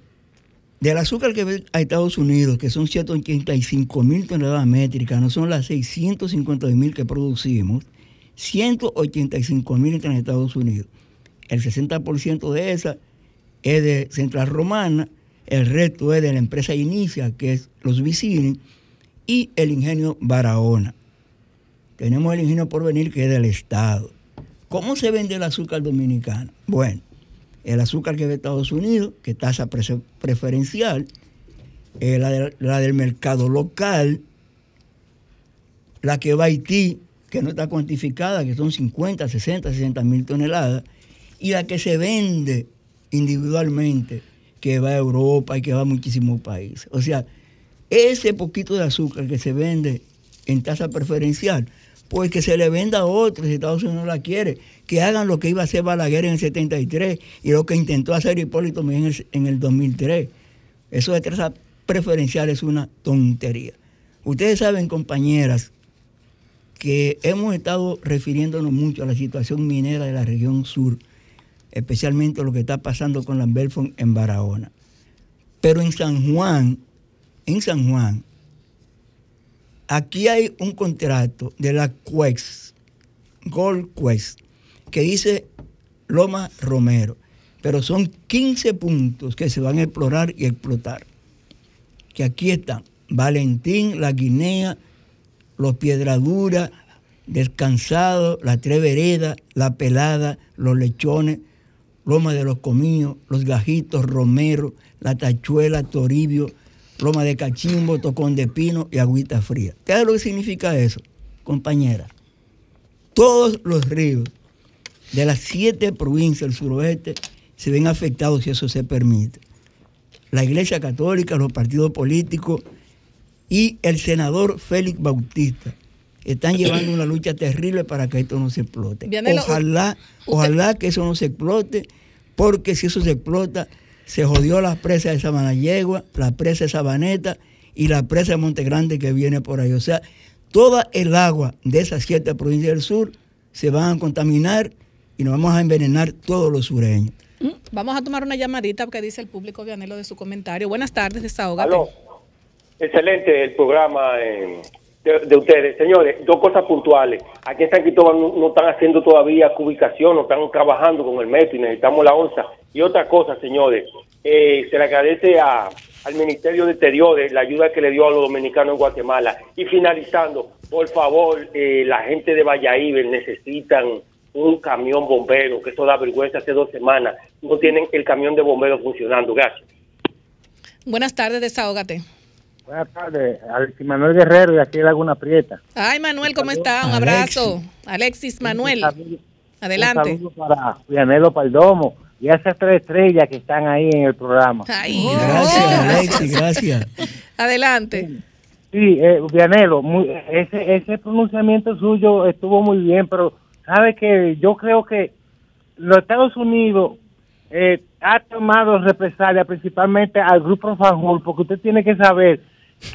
Speaker 3: del azúcar que ve a Estados Unidos, que son 185 mil toneladas métricas, no son las 650 mil que producimos, 185 mil entran en Estados Unidos. El 60% de esa es de Central Romana, el resto es de la empresa Inicia, que es los Vicini, y el ingenio Barahona. Tenemos el ingenio por venir, que es del Estado. ¿Cómo se vende el azúcar dominicano? Bueno, el azúcar que es de Estados Unidos, que tasa preferencial, eh, la, la del mercado local, la que va a Haití, que no está cuantificada, que son 50, 60, 60 mil toneladas, y la que se vende individualmente, que va a Europa y que va a muchísimos países. O sea, ese poquito de azúcar que se vende en tasa preferencial, pues que se le venda a otros si Estados Unidos no la quiere, que hagan lo que iba a hacer Balaguer en el 73 y lo que intentó hacer Hipólito en el, en el 2003. Eso de tasa preferencial es una tontería. Ustedes saben, compañeras, que hemos estado refiriéndonos mucho a la situación minera de la región sur, especialmente lo que está pasando con la Belfont en Barahona. Pero en San Juan, en San Juan, aquí hay un contrato de la Quest, Gold Quest, que dice Loma Romero, pero son 15 puntos que se van a explorar y explotar. Que aquí están Valentín, La Guinea, los Piedraduras, Descansado, La Trevereda, La Pelada, Los Lechones, Loma de los Comíos, Los Gajitos, Romero, La Tachuela, Toribio, Loma de Cachimbo, Tocón de Pino y Agüita Fría. ¿Qué es lo que significa eso, compañera? Todos los ríos de las siete provincias del suroeste se ven afectados si eso se permite. La Iglesia Católica, los partidos políticos, y el senador Félix Bautista están llevando una lucha terrible para que esto no se explote. Ojalá, ojalá que eso no se explote, porque si eso se explota, se jodió la presa de Sabanayegua, la presa de Sabaneta y la presa de Monte Grande que viene por ahí. O sea, toda el agua de esas siete provincias del sur se van a contaminar y nos vamos a envenenar todos los sureños.
Speaker 2: Mm, vamos a tomar una llamadita porque dice el público Vianelo de su comentario. Buenas tardes, desahógate.
Speaker 13: Excelente el programa eh, de, ustedes. Señores, dos cosas puntuales. Aquí en San Cristóbal no, están haciendo todavía cubicación, no están trabajando con el metro y necesitamos la onza. Y otra cosa, señores, eh, se le agradece a, al Ministerio de Exteriores la ayuda que le dio a los dominicanos en Guatemala. Y finalizando, por favor, eh, la gente de Valladolid necesitan un camión bombero, que eso da vergüenza hace dos semanas. No tienen el camión de bomberos funcionando. Gracias.
Speaker 2: Buenas tardes, desahógate.
Speaker 14: Buenas tardes, Alexis Manuel Guerrero de aquí de Laguna Prieta.
Speaker 2: Ay, Manuel, ¿cómo está? Un abrazo. Alexis Manuel. Adelante.
Speaker 14: Un saludo para Vianelo Paldomo y a esas tres estrellas que están ahí en el programa.
Speaker 3: Ay, gracias, Alexis, gracias.
Speaker 2: Adelante.
Speaker 14: Sí, eh, Vianelo, ese, ese pronunciamiento suyo estuvo muy bien, pero sabe que yo creo que los Estados Unidos eh, ha tomado represalia principalmente al grupo Fanjul, porque usted tiene que saber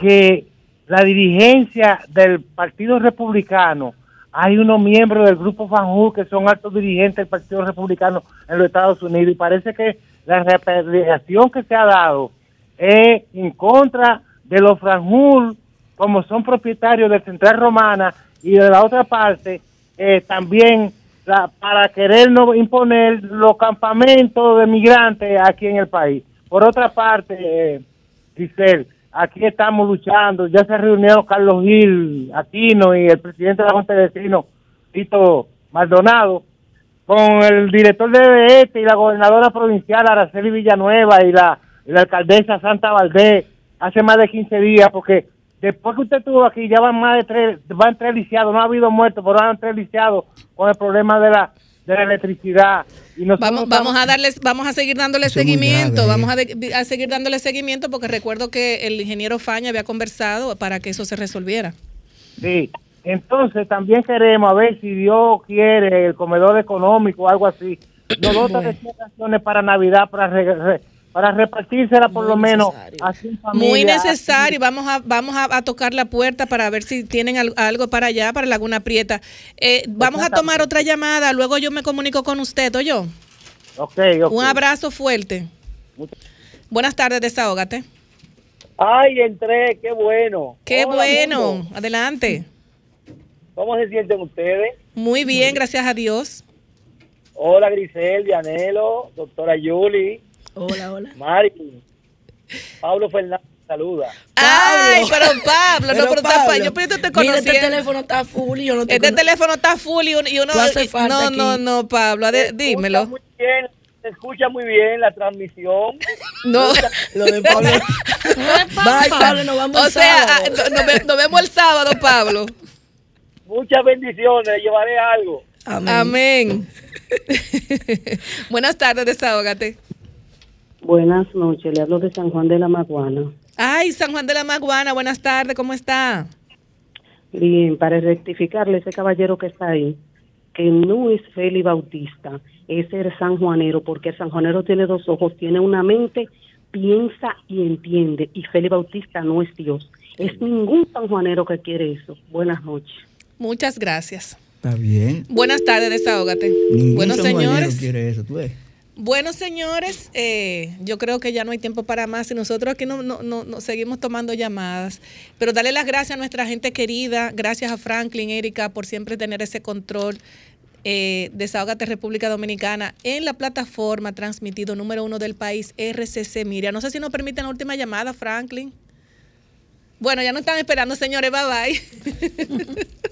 Speaker 14: que la dirigencia del Partido Republicano, hay unos miembros del grupo Fanjul que son altos dirigentes del Partido Republicano en los Estados Unidos y parece que la representación que se ha dado es en contra de los Fanjul, como son propietarios del Central Romana y de la otra parte eh, también para querernos imponer los campamentos de migrantes aquí en el país. Por otra parte, eh, Giselle, aquí estamos luchando, ya se reunió Carlos Gil Aquino y el presidente de la Junta de Vecinos, Tito Maldonado, con el director de este y la gobernadora provincial Araceli Villanueva y la, y la alcaldesa Santa Valdés hace más de 15 días, porque Después que usted estuvo aquí, ya van más de tres, van tres lisiados, no ha habido muertos, pero van tres lisiados con el problema de la de la electricidad.
Speaker 2: Y vamos, vamos a darles, vamos a seguir dándole seguimiento, vamos a, a, seguir dándole seguimiento porque recuerdo que el ingeniero Faña había conversado para que eso se resolviera.
Speaker 14: Sí, entonces también queremos a ver si Dios quiere el comedor económico o algo así. Nos bueno. para Navidad para para repartírsela por lo menos así
Speaker 2: Muy necesario. Vamos a vamos a, tocar la puerta para ver si tienen algo para allá, para Laguna Prieta. Eh, vamos a tomar otra llamada, luego yo me comunico con usted, ¿o yo?
Speaker 14: Okay,
Speaker 2: Un abrazo fuerte. Buenas tardes, desahógate.
Speaker 15: Ay, entré, qué bueno.
Speaker 2: Qué bueno, adelante.
Speaker 15: ¿Cómo se sienten ustedes?
Speaker 2: Muy bien, gracias a Dios.
Speaker 15: Hola Grisel, Dianelo, doctora Yuli.
Speaker 4: Hola, hola.
Speaker 15: Mari. Pablo Fernández saluda.
Speaker 2: Ay, pero Pablo, no,
Speaker 4: Pero
Speaker 2: está
Speaker 4: Pablo,
Speaker 2: pa- yo pero yo te
Speaker 4: mira,
Speaker 2: conocí.
Speaker 4: este teléfono está full y yo no te
Speaker 2: Este teléfono está full y uno, y uno
Speaker 4: falta
Speaker 2: no,
Speaker 4: aquí.
Speaker 2: no, no, Pablo, dímelo.
Speaker 15: Muy bien, se escucha muy bien la transmisión.
Speaker 2: No.
Speaker 4: Lo de Pablo. Bye, Pablo, nos vamos
Speaker 2: O
Speaker 4: el
Speaker 2: sea,
Speaker 4: sábado.
Speaker 2: ah, no- nos, ve- nos vemos el sábado, Pablo.
Speaker 15: Muchas bendiciones, llevaré algo.
Speaker 2: Amén. Buenas tardes, desahógate.
Speaker 16: Buenas noches, le hablo de San Juan de la Maguana.
Speaker 2: Ay, San Juan de la Maguana, buenas tardes, ¿cómo está?
Speaker 16: Bien, para rectificarle ese caballero que está ahí, que no es Feli Bautista, es el sanjuanero, porque el sanjuanero tiene dos ojos, tiene una mente, piensa y entiende, y Feli Bautista no es Dios. Es ningún sanjuanero que quiere eso. Buenas noches.
Speaker 2: Muchas gracias.
Speaker 3: Está bien.
Speaker 2: Buenas tardes, desahógate.
Speaker 3: Ningún
Speaker 2: Bueno,
Speaker 3: sanjuanero
Speaker 2: señores.
Speaker 3: quiere eso, tú ves.
Speaker 2: Bueno, señores, eh, yo creo que ya no hay tiempo para más y nosotros aquí no, no, no, seguimos tomando llamadas. Pero darle las gracias a nuestra gente querida, gracias a Franklin, Erika, por siempre tener ese control. Eh, Desahógate República Dominicana en la plataforma transmitido número uno del país, RCC Miria. No sé si nos permiten la última llamada, Franklin. Bueno, ya no están esperando, señores. Bye bye.